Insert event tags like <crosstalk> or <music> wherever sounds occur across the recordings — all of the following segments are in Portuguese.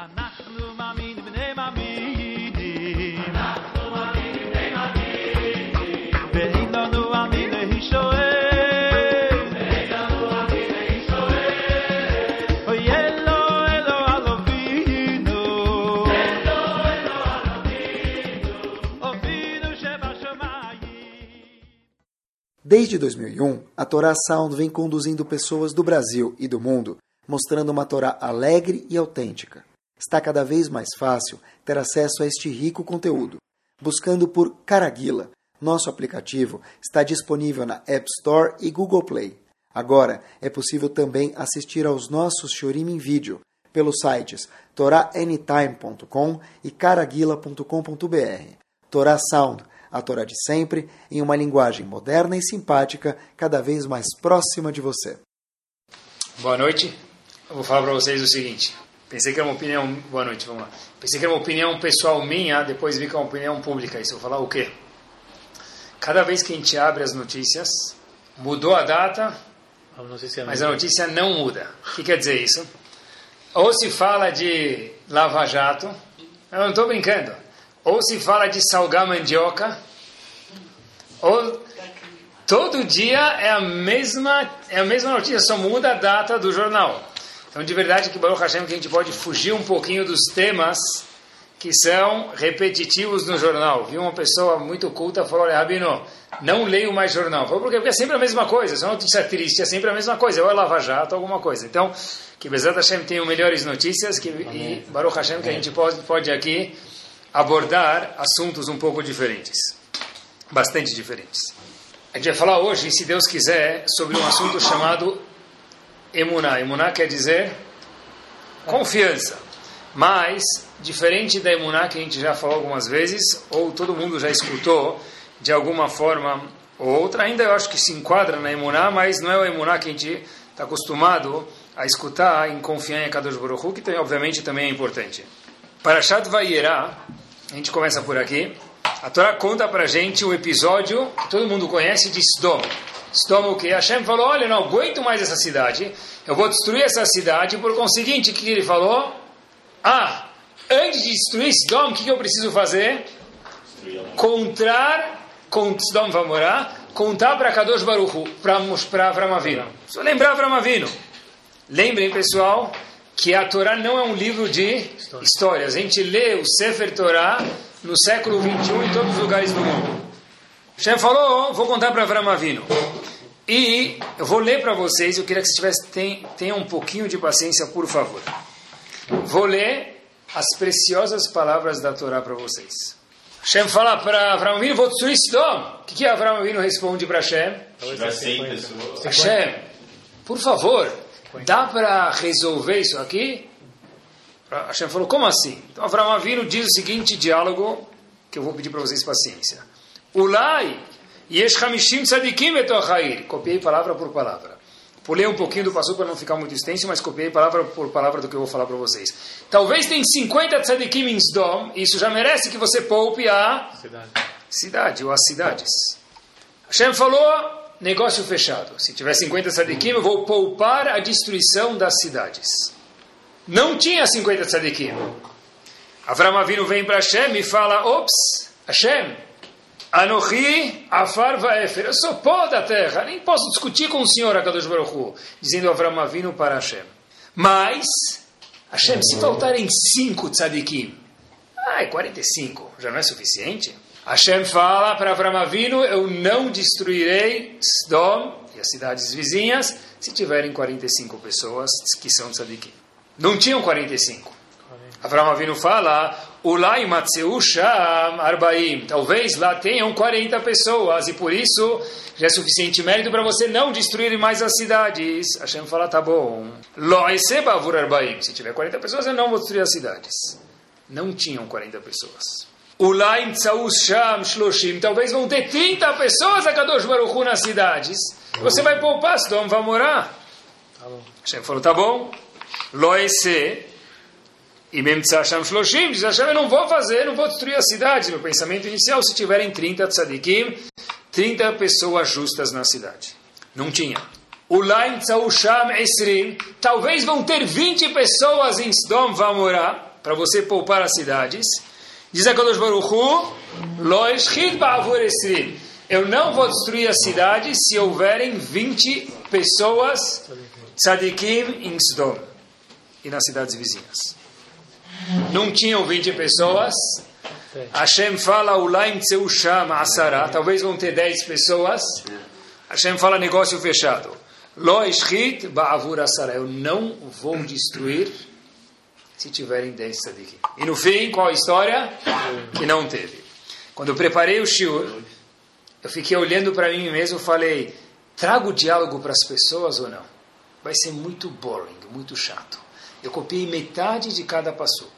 אנחנו מאמינים בני מאמינים ואין לנו אמין להישואל אוי אלו אלו אלובינו אבינו שבשמיים Desde 2001, a Torá Sound vem conduzindo pessoas do Brasil e do mundo, mostrando uma Torá alegre e autêntica. Está cada vez mais fácil ter acesso a este rico conteúdo. Buscando por Caraguila, nosso aplicativo está disponível na App Store e Google Play. Agora é possível também assistir aos nossos Shorim em vídeo pelos sites toraanytime.com e caraguila.com.br. Torá Sound, a Torá de sempre, em uma linguagem moderna e simpática, cada vez mais próxima de você. Boa noite. Eu vou falar para vocês o seguinte. Pensei que era uma opinião. Boa noite, vamos lá. Pensei que era uma opinião pessoal minha, depois vi que é uma opinião pública. Isso eu vou falar o quê? Cada vez que a gente abre as notícias, mudou a data, mas a notícia não muda. O que quer dizer isso? Ou se fala de Lava Jato, eu não estou brincando. Ou se fala de salgar mandioca, ou todo dia é a mesma é a mesma notícia, só muda a data do jornal. Então, de verdade, que Baruch Hashem que a gente pode fugir um pouquinho dos temas que são repetitivos no jornal. Vi uma pessoa muito culta falou, olha, Rabino, não leio mais jornal. Falou, por quê? Porque é sempre a mesma coisa. Se é uma notícia triste, é sempre a mesma coisa. Ou é Lava Jato, alguma coisa. Então, que Bezat Hashem tenha melhores notícias que, e Baruch Hashem que a gente pode, pode aqui abordar assuntos um pouco diferentes. Bastante diferentes. A gente vai falar hoje, se Deus quiser, sobre um assunto chamado Emuná. Emuná quer dizer confiança. Mas, diferente da Emuná que a gente já falou algumas vezes, ou todo mundo já escutou de alguma forma ou outra, ainda eu acho que se enquadra na Emuná, mas não é o Emuná que a gente está acostumado a escutar em confiar em Kadosh Baruch que obviamente também é importante. Parashat Vayera, a gente começa por aqui. A Torá conta para gente o episódio que todo mundo conhece de Sdom. Sdom o que? Hashem falou, olha, não aguento mais essa cidade, eu vou destruir essa cidade, por conseguinte, o que ele falou? Ah, antes de destruir Sdom, o que eu preciso fazer? Contar, com vai morar, contar para Kadosh Baruch para Avramavino. Só lembrar Avramavino. Lembrem, pessoal, que a Torá não é um livro de histórias. A gente lê o Sefer Torá no século 21 em todos os lugares do mundo. Hashem falou, vou contar para Avramavino. E eu vou ler para vocês, eu queria que vocês tivessem, tenham um pouquinho de paciência, por favor. Vou ler as preciosas palavras da Torá para vocês. Hashem fala para Avram Avinu, vou destruir Sodom. O que, que Avram Avinu responde para Hashem? Hashem, por favor, dá para resolver isso aqui? Hashem falou, como assim? Então Avram Avinu diz o seguinte diálogo, que eu vou pedir para vocês paciência. Ulai, yesh hamishim tzadikim etochair. Copiei palavra por palavra. Pulei um pouquinho do passo para não ficar muito extenso, mas copiei palavra por palavra do que eu vou falar para vocês. Talvez tem 50 tzadikim em Sdom, isso já merece que você poupe a Cidade. cidade ou as cidades. Hashem falou, negócio fechado. Se tiver 50 tzadikim, eu vou poupar a destruição das cidades. Não tinha 50 tzadikim. Avram Avinu vem para Hashem e fala, ops, Hashem, Anochi afar vaefer. Eu sou pó da terra. Nem posso discutir com o Senhor, Akadosh Baruch Hu, dizendo Avram Avinu para Hashem. Mas, Hashem, se faltarem cinco tzadikim, ah, é 45, já não é suficiente? Hashem fala para Avram Avinu, eu não destruirei Sdom e as cidades vizinhas se tiverem 45 pessoas que são tzadikim. Não tinham 45. Avram Avinu fala, Ulai Matseu Sham Arbaim. Talvez lá tenham 40 pessoas e por isso já é suficiente mérito para você não destruir mais as cidades. Hashem fala, tá bom. Lo Eseba Avur Arbaim. Se tiver 40 pessoas, eu não vou destruir as cidades. Não tinham 40 pessoas. Ulai Mtsau Sham Shloshim. Talvez vão ter 30 pessoas a Kadosh Baruch Hu nas cidades. Você vai poupar, Sdom vai morar. Tá bom. Hashem falou, tá bom. Lo E Memtsasham Shloshim, diz Hashem, eu não vou fazer, não vou destruir as cidades. Meu pensamento inicial, se tiverem 30 tzadikim, 30 pessoas justas na cidade. Não tinha. Ulaim Tzausham Esrim, talvez vão ter 20 pessoas em Sdom vão morar. para você poupar as cidades. Diz a Kadosh Baruch Hu, Lo eshchit ba'avur esrim. Eu não vou destruir a cidade se houverem 20 pessoas tzadikim em Sdom e nas cidades vizinhas. Não tinham 20 pessoas. Hashem fala, Ulaim tseu sham asara. Talvez vão ter 10 pessoas. Hashem fala, negócio fechado. Lo eshchit ba'avur asara. Eu não vou destruir se tiverem 10 tzadikim. E no fim, qual a história? Que não teve. Quando eu preparei o shiur, eu fiquei olhando para mim mesmo e falei, trago diálogo para as pessoas ou não? Vai ser muito boring, muito chato. Eu copiei metade de cada passuco.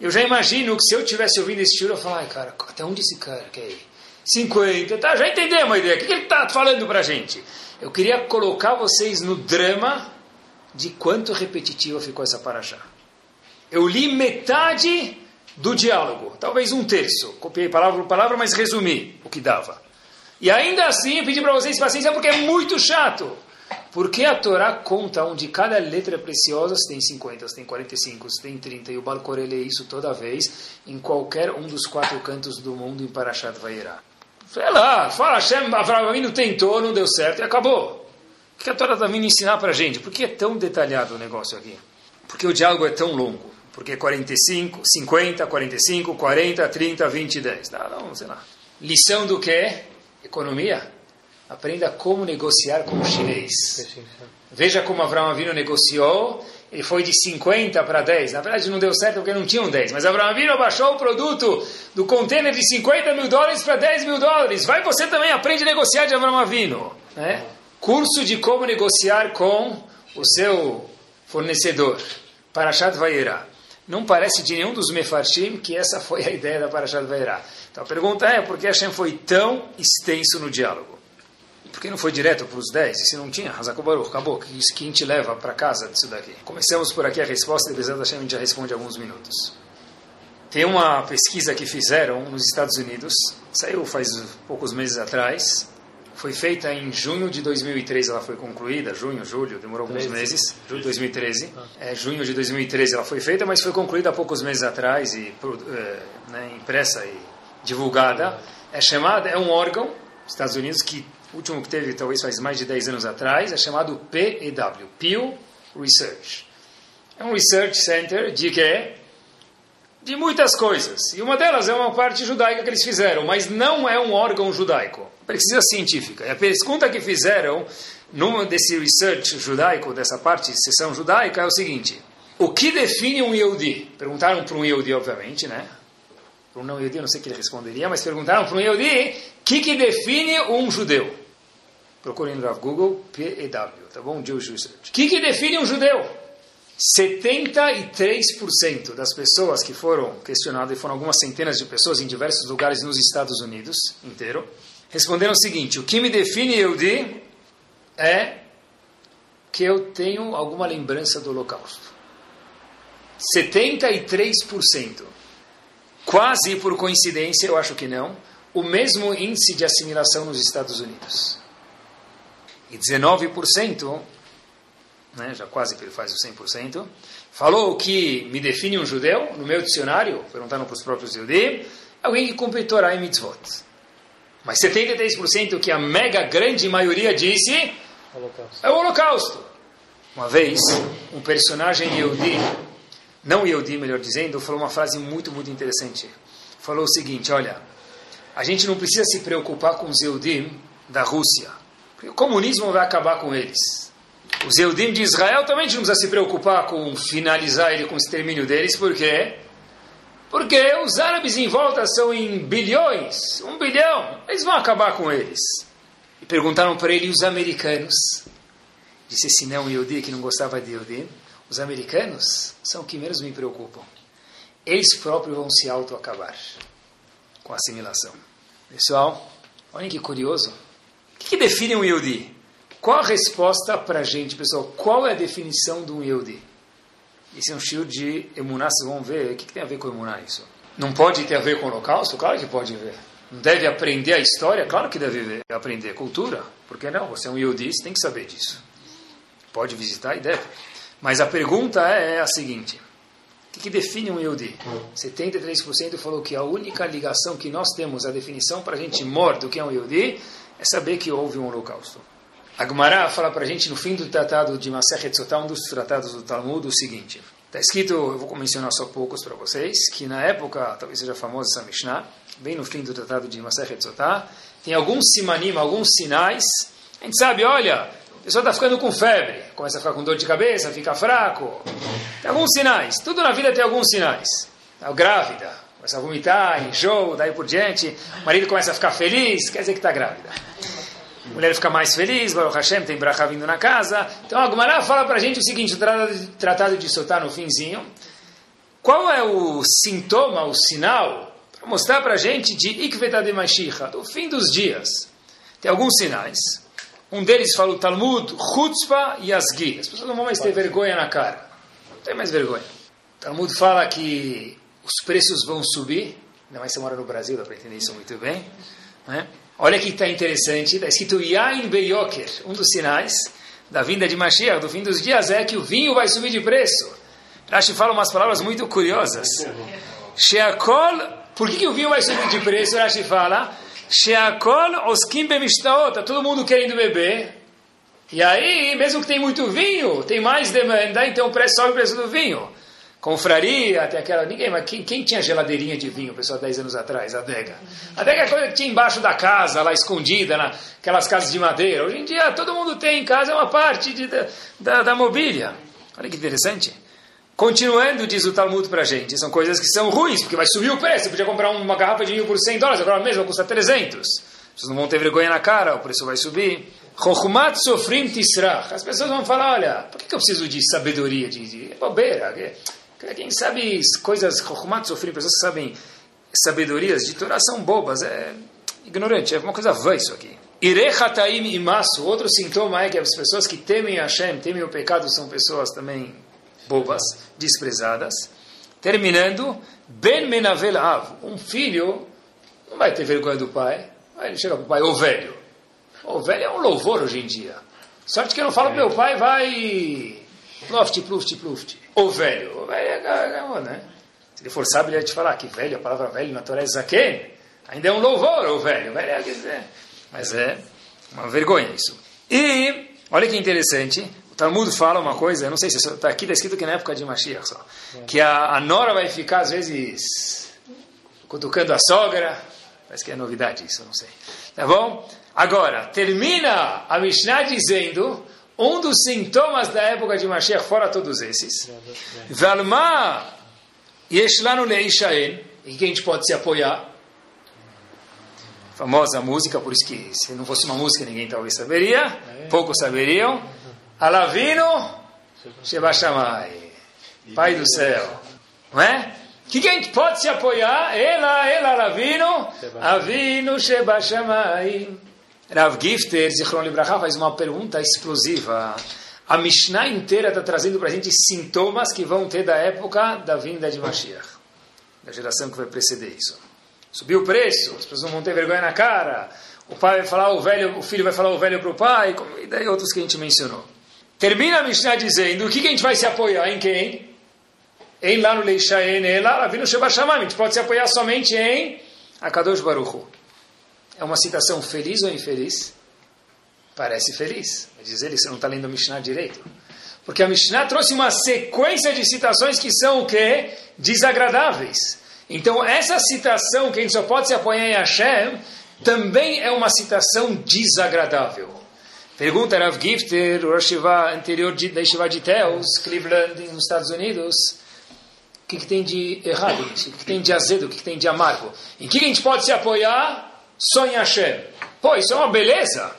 Eu já imagino que se eu tivesse ouvindo esse shiur, eu falar, ai cara, até onde esse cara quer ir? 50, tá? Já entendemos a ideia. O que ele está falando para a gente? Eu queria colocar vocês no drama de quanto repetitiva ficou essa paraxá. Eu li metade do diálogo, talvez um terço. Copiei palavra por palavra, mas resumi o que dava. E ainda assim eu pedi para vocês paciência porque é muito chato. Porque a Torá conta onde cada letra é preciosa, se tem 50, se tem 45, se tem 30, e o Balcoré lê isso toda vez, em qualquer um dos quatro cantos do mundo em Parashat Vayera. Sei lá, fala, Hashem, Avraham tentou, não deu certo e acabou. O que a Torá está vindo ensinar para a gente? Por que é tão detalhado o negócio aqui? Porque o diálogo é tão longo. Porque 45, 50, 45, 40, 30, 20, 10. Não, não, sei lá. Lição do que? Economia. Aprenda como negociar com o chinês. Veja como Abraão Avino negociou. Ele foi de 50 para 10. Na verdade não deu certo porque não tinham 10. Mas Abraão Avino baixou o produto do container de 50 mil dólares para 10 mil dólares. Vai você também, aprende a negociar de Abraão Avino. Né? Curso de como negociar com o seu fornecedor. Parashat Vayera. Não parece de nenhum dos Mefarshim que essa foi a <laughs> ideia da Parashat Vayera. Então a pergunta é, por que Hashem foi tão extenso no diálogo? Por que não foi direto para os 10? E se não tinha, Hazakobaru, acabou. Que isso que a gente leva para casa disso daqui. Começamos por aqui a resposta, e Hashem a gente já responde alguns minutos. Tem uma pesquisa que fizeram nos Estados Unidos, saiu faz poucos meses atrás, foi feita em junho de 2013, ela foi concluída, junho, julho, demorou alguns 13. meses, julho de 2013. É, junho de 2013 ela foi feita, mas foi concluída há poucos meses atrás, e é, né, impressa e divulgada. É chamada, é um órgão, Estados Unidos, que o último que teve talvez faz mais de 10 anos atrás, é chamado PEW, Pew Research. É um research center de quê? De muitas coisas. E uma delas é uma parte judaica que eles fizeram, mas não é um órgão judaico. Precisa científica. E a pergunta que fizeram numa desse research judaico, dessa parte, sessão judaica, é o seguinte: o que define um Yehudi? Perguntaram para um Yehudi, obviamente, né? Para um não Yehudi, eu não sei o que ele responderia, mas perguntaram para um Yehudi o que, que define um judeu. Procurem no Google, PEW, tá bom? Jewish Research. O que, que define um judeu? 73% das pessoas que foram questionadas, e foram algumas centenas de pessoas em diversos lugares nos Estados Unidos inteiro, responderam o seguinte: o que me define Yehudi é que eu tenho alguma lembrança do Holocausto. 73%. Quase por coincidência, eu acho que não, o mesmo índice de assimilação nos Estados Unidos. E 19%, né, já quase que ele faz o 100%, falou que me define um judeu, no meu dicionário, perguntando para os próprios judeus, alguém que cumpre Torah e mitzvot. Mas 73% que a mega grande maioria disse Holocausto. é o Holocausto. Uma vez, um personagem Yehudi, não Yehudi, melhor dizendo, falou uma frase muito, muito interessante. Falou o seguinte, olha, a gente não precisa se preocupar com os Yehudim da Rússia, porque o comunismo vai acabar com eles. Os Yehudim de Israel também não precisa se preocupar com finalizar ele com o extermínio deles, por quê? Porque os árabes em volta são em bilhões, um bilhão, eles vão acabar com eles. E perguntaram para ele os americanos. Disse esse não Yehudi que não gostava de Yehudi. Os americanos são os que menos me preocupam. Eles próprios vão se auto-acabar com a assimilação. Pessoal, olhem que curioso. Que, que define um Yehudi? Qual a resposta para a gente, pessoal? Qual é a definição de um Yehudi? Esse é um shiur de emuná, vocês vão ver. O que, que tem a ver com emuná isso? Não pode ter a ver com o holocausto? Claro que pode ver. Não deve aprender a história? Claro que deve ver. aprender cultura. Por que não? Você é um Yehudi, você tem que saber disso. Pode visitar e deve. Mas a pergunta é a seguinte. O que, que define um Yehudi? 73% falou que a única ligação que nós temos, a definição para a gente mor do que é um Yehudi, é saber que houve um holocausto. A Gemara fala para a gente no fim do tratado de Masechet Sotah, um dos tratados do Talmud, o seguinte. Está escrito, eu vou mencionar só poucos para vocês, que na época, talvez seja famosa essa Mishnah, bem no fim do tratado de Masechet Sotah, tem alguns simanim, alguns sinais. A gente sabe, olha, a pessoa está ficando com febre, começa a ficar com dor de cabeça, fica fraco. Tem alguns sinais. Tudo na vida tem alguns sinais. Está grávida, começa a vomitar, enjoo, daí por diante. O marido começa a ficar feliz, quer dizer que está grávida. A mulher fica mais feliz, Baruch Hashem, tem bracha vindo na casa. Então a Gemara fala para a gente o seguinte, o tratado de, tratado de soltar no finzinho. Qual é o sintoma, o sinal, para mostrar para a gente de Ikveta de Mashiach, do fim dos dias? Tem alguns sinais. Um deles fala o Talmud, Chutzpah e Asgi. As pessoas não vão mais ter vergonha na cara. Não tem mais vergonha. O Talmud fala que os preços vão subir. Ainda mais você mora no Brasil, dá para entender isso muito bem. Né? Olha que está interessante, está escrito Yain Beyoker, um dos sinais da vinda de Mashiach, do fim dos dias, é que o vinho vai subir de preço. Rashi fala umas palavras muito curiosas. Sheakol, por que, que o vinho vai subir de preço? Rashi fala, Sheakol oskim bemishtaot, está todo mundo querendo beber. E aí, mesmo que tem muito vinho, tem mais demanda, então o preço sobe o preço do vinho. Confraria, tem aquela. Ninguém, mas quem, quem tinha geladeirinha de vinho, pessoal, 10 anos atrás? A adega. A adega é coisa que tinha embaixo da casa, lá escondida, naquelas casas de madeira. Hoje em dia, todo mundo tem em casa, é uma parte de, da, da, da mobília. Olha que interessante. Continuando, diz o Talmud para gente, são coisas que são ruins, porque vai subir o preço. Você podia comprar uma garrafa de vinho por 100 dólares, agora mesmo custa 300. Vocês não vão ter vergonha na cara, o preço vai subir. As pessoas vão falar, olha, por que eu preciso de sabedoria, de, de bobeira? Quem sabe coisas, Chokhmat sofrim, pessoas que sabem sabedorias de Torá são bobas, é ignorante, é uma coisa vã isso aqui. Irechataim imasu, outro sintoma é que as pessoas que temem Hashem, temem o pecado, são pessoas também bobas, desprezadas. Terminando, Ben Menavel Av, um filho não vai ter vergonha do pai, aí ele chega para o pai, ô velho. O velho é um louvor hoje em dia. Sorte que eu não falo para meu pai, vai. Ploft, pluft, pluft. O velho. O velho é, né? Se ele for sábio, ele vai te falar que velho, a palavra velho na Torá é zaken. Ainda é um louvor, o velho. O velho é, dizer. Mas é uma vergonha isso. E, olha que interessante, o Talmud fala uma coisa, eu não sei se está aqui, está escrito que na época de Mashiach só, que a, a Nora vai ficar, às vezes, cutucando a sogra. Parece que é novidade isso, não sei. Tá bom? Agora, termina a Mishnah dizendo um dos sintomas da época de Mashiach, fora todos esses. Valma yeshlanu leishaen, em que a gente pode se apoiar. Famosa música, por isso que se não fosse uma música ninguém talvez saberia, poucos saberiam. Alavino Shebashamai, Pai do céu. Não é? Que, que a gente pode se apoiar? Ela, ela, Alavino, Avino Shebashamai. Rav Gifter, Zichron Libraha, faz uma pergunta explosiva. A Mishnah inteira está trazendo para a gente sintomas que vão ter da época da vinda de Mashiach, da geração que vai preceder isso. Subiu o preço, as pessoas vão ter vergonha na cara, o pai vai falar o velho, o filho vai falar o velho para o pai, e daí outros que a gente mencionou. Termina a Mishnah dizendo o que, que a gente vai se apoiar em quem? Em lá no Leishaen, ela, vindo Shebashamam. A gente pode se apoiar somente em Akadosh Baruch Hu. É uma citação feliz ou infeliz? Parece feliz. Mas diz ele, você não está lendo a Mishnah direito. Porque a Mishnah trouxe uma sequência de citações que são o quê? Desagradáveis. Então, essa citação, que a gente só pode se apoiar em Hashem, também é uma citação desagradável. Pergunta Rav Gifter, o Shiva anterior de, da Shiva de Teos, Cleveland, nos Estados Unidos. O que, que tem de errado? O que, que tem de azedo? O que, que tem de amargo? Em que a gente pode se apoiar? Só em Hashem. Pô, isso é uma beleza.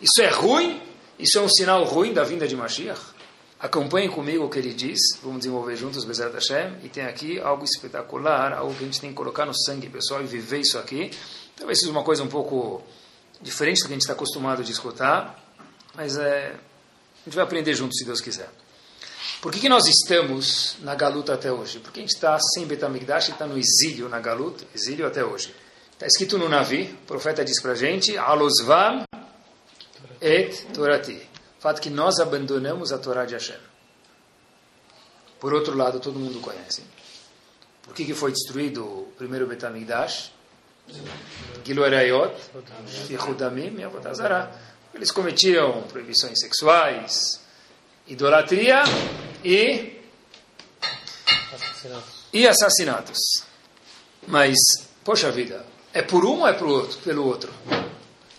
Isso é ruim? Isso é um sinal ruim da vinda de Mashiach? Acompanhe comigo o que ele diz. Vamos desenvolver juntos Bezerra Hashem. E tem aqui algo espetacular, algo que a gente tem que colocar no sangue, pessoal, e viver isso aqui. Talvez seja uma coisa um pouco diferente do que a gente está acostumado a escutar. Mas é, a gente vai aprender juntos, se Deus quiser. Por que, que nós estamos na Galuta até hoje? Porque a gente está sem Betamigdash e está no exílio na Galuta, exílio até hoje. Está escrito no Navi, o profeta diz para a gente, Alosvam et Torati. O fato que nós abandonamos a Torá de Hashem. Por outro lado, todo mundo conhece. Por que, que foi destruído o primeiro Betamigdash? Gilo Erayot, Fichudamim e Avodazara. Eles cometiam proibições sexuais, idolatria e, e assassinatos. Mas, poxa vida, é por um ou é por outro, pelo outro?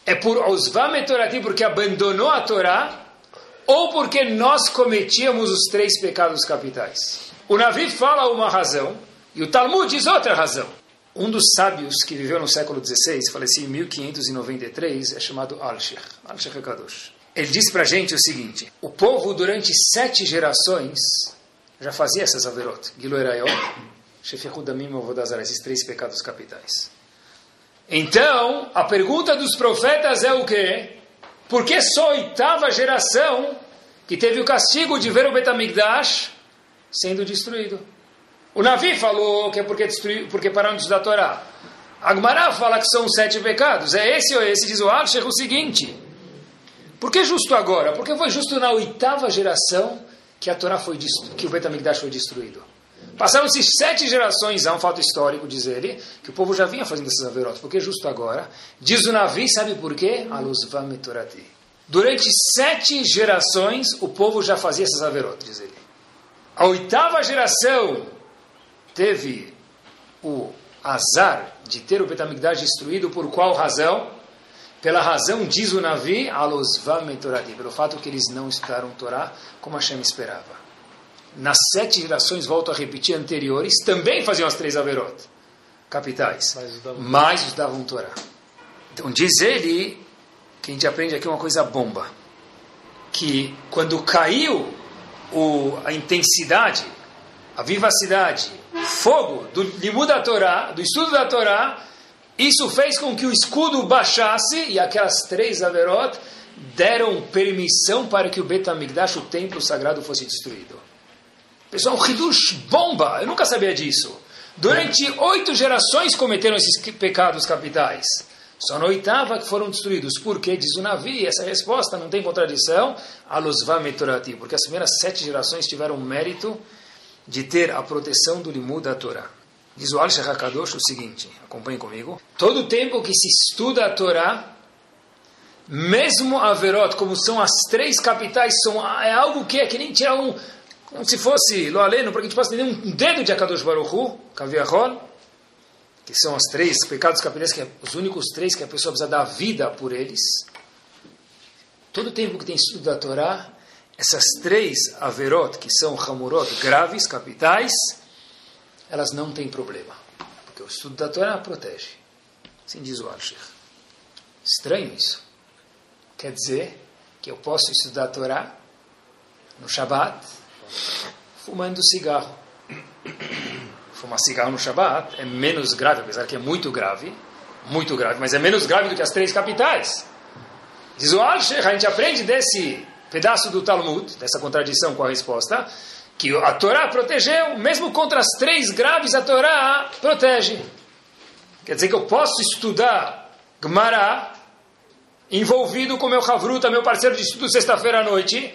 É por Osvam Torati porque abandonou a Torá ou porque nós cometíamos os três pecados capitais? O Navi fala uma razão e o Talmud diz outra razão. Um dos sábios que viveu no século XVI, faleceu em 1593, é chamado Al-Sheikh, Al-Sheikh HaKadosh. Ele diz para a gente o seguinte, o povo durante sete gerações já fazia essas averot, Gilo Erayot, Shefechudamim Avodazara, esses três pecados capitais. Então, a pergunta dos profetas é o quê? Por que só a oitava geração que teve o castigo de ver o Betamigdash sendo destruído? O Navi falou que é porque, destruiu, porque pararam de estudar a Torá. Agmará fala que são sete pecados. É esse ou esse? Diz o Alshech o seguinte. Por que justo agora? Porque foi justo na oitava geração que a Torá foi que o Betamigdash foi destruído. Passaram-se sete gerações, há um fato histórico, diz ele, que o povo já vinha fazendo esses averotes. Por que justo agora? Diz o Navi, sabe por quê? Durante sete gerações, o povo já fazia esses averotes, diz ele. A oitava geração teve o azar de ter o Betamigdash destruído por qual razão? Pela razão, diz o Navi, pelo fato que eles não estudaram Torá como Hashem esperava. Nas sete gerações, volto a repetir, anteriores, também faziam as três averot, capitais, mas estudavam Torá. Então diz ele, que a gente aprende aqui uma coisa bomba, que quando caiu o, a intensidade, a vivacidade, fogo do limud da Torá, do estudo da Torá, isso fez com que o escudo baixasse e aquelas três averot deram permissão para que o Betamigdash, o templo sagrado, fosse destruído. Pessoal, um hidush bomba, eu nunca sabia disso. Durante oito gerações cometeram esses pecados capitais. Só na oitava que foram destruídos. Por quê? Diz o Navi, essa resposta não tem contradição. Alosva metorati, porque as primeiras sete gerações tiveram mérito de ter a proteção do limud da Torá. Diz o al HaKadosh o seguinte, acompanhe comigo. Todo tempo que se estuda a Torá, mesmo a Verot, como são as três capitais, são, é algo que é que nem tirar um, como se fosse lo aleno, para que a gente possa entender um dedo de Akadosh Baruch Hu, Kaviahol, que são os três pecados capitais, que é os únicos três que a pessoa precisa dar vida por eles. Todo tempo que tem estudo da Torá, essas três averot, que são hamurot graves, capitais, elas não têm problema. Porque o estudo da Torá protege. Assim diz o Alshir. Estranho isso. Quer dizer que eu posso estudar a Torá no Shabat fumando cigarro. Fumar cigarro no Shabat é menos grave, apesar que é muito grave, muito grave, mas é menos grave do que as três capitais. Diz o Alshir, a gente aprende desse pedaço do Talmud, dessa contradição com a resposta, que a Torá protegeu, mesmo contra as três graves, a Torá protege. Quer dizer que eu posso estudar Gemara envolvido com meu Havruta, meu parceiro de estudo sexta-feira à noite,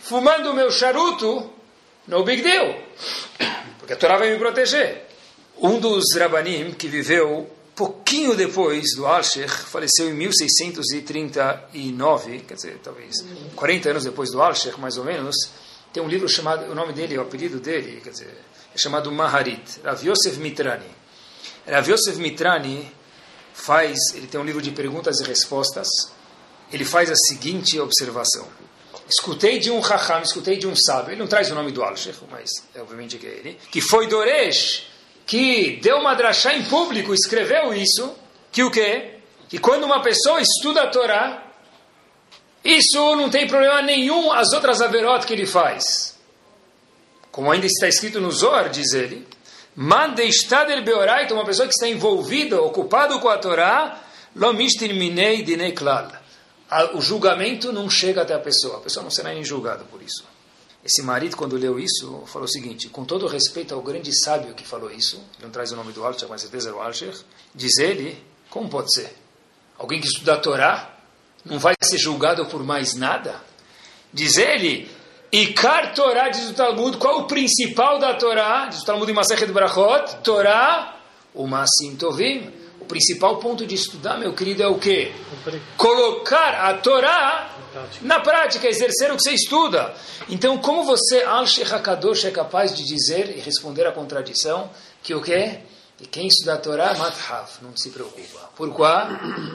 fumando o meu charuto, no big deal. Porque a Torá vai me proteger. Um dos Rabanim que viveu pouquinho depois do Alsher, faleceu em 1639, quer dizer, talvez 40 anos depois do Alsher, mais ou menos, tem um livro chamado, o nome dele, o apelido dele, quer dizer, é chamado Maharit, Rav Yosef Mitrani. Rav Yosef Mitrani faz, ele tem um livro de perguntas e respostas, ele faz a seguinte observação. Escutei de um Raham, escutei de um sábio, ele não traz o nome do Alsher, mas é, obviamente que é ele, que foi Doresh, que deu uma drachá em público, escreveu isso, que o quê? Que quando uma pessoa estuda a Torá, isso não tem problema nenhum as outras averot que ele faz. Como ainda está escrito no Zohar, diz ele, Mande estader beorait, uma pessoa que está envolvida, ocupado com a Torá, lo mishtir minei dinei klal. O julgamento não chega até a pessoa, a pessoa não será nem julgada por isso. Esse marido, quando leu isso, falou o seguinte: com todo respeito ao grande sábio que falou isso, não traz o nome do Alcher, mas certeza era o Alcher, diz ele: como pode ser? Alguém que estuda a Torá não vai ser julgado por mais nada? Diz ele: E Kar Torá, diz o Talmud, qual o principal da Torá? Diz o Talmud em Masechet Brachot, Torá, o Masim Tovim. O principal ponto de estudar, meu querido, é o quê? Colocar a Torá na prática, exercer o que você estuda. Então, como você, Al-Sheikh HaKadosh, é capaz de dizer e responder à contradição que o quê? E quem estuda a Torá, Mathav, não se preocupa. Por quê?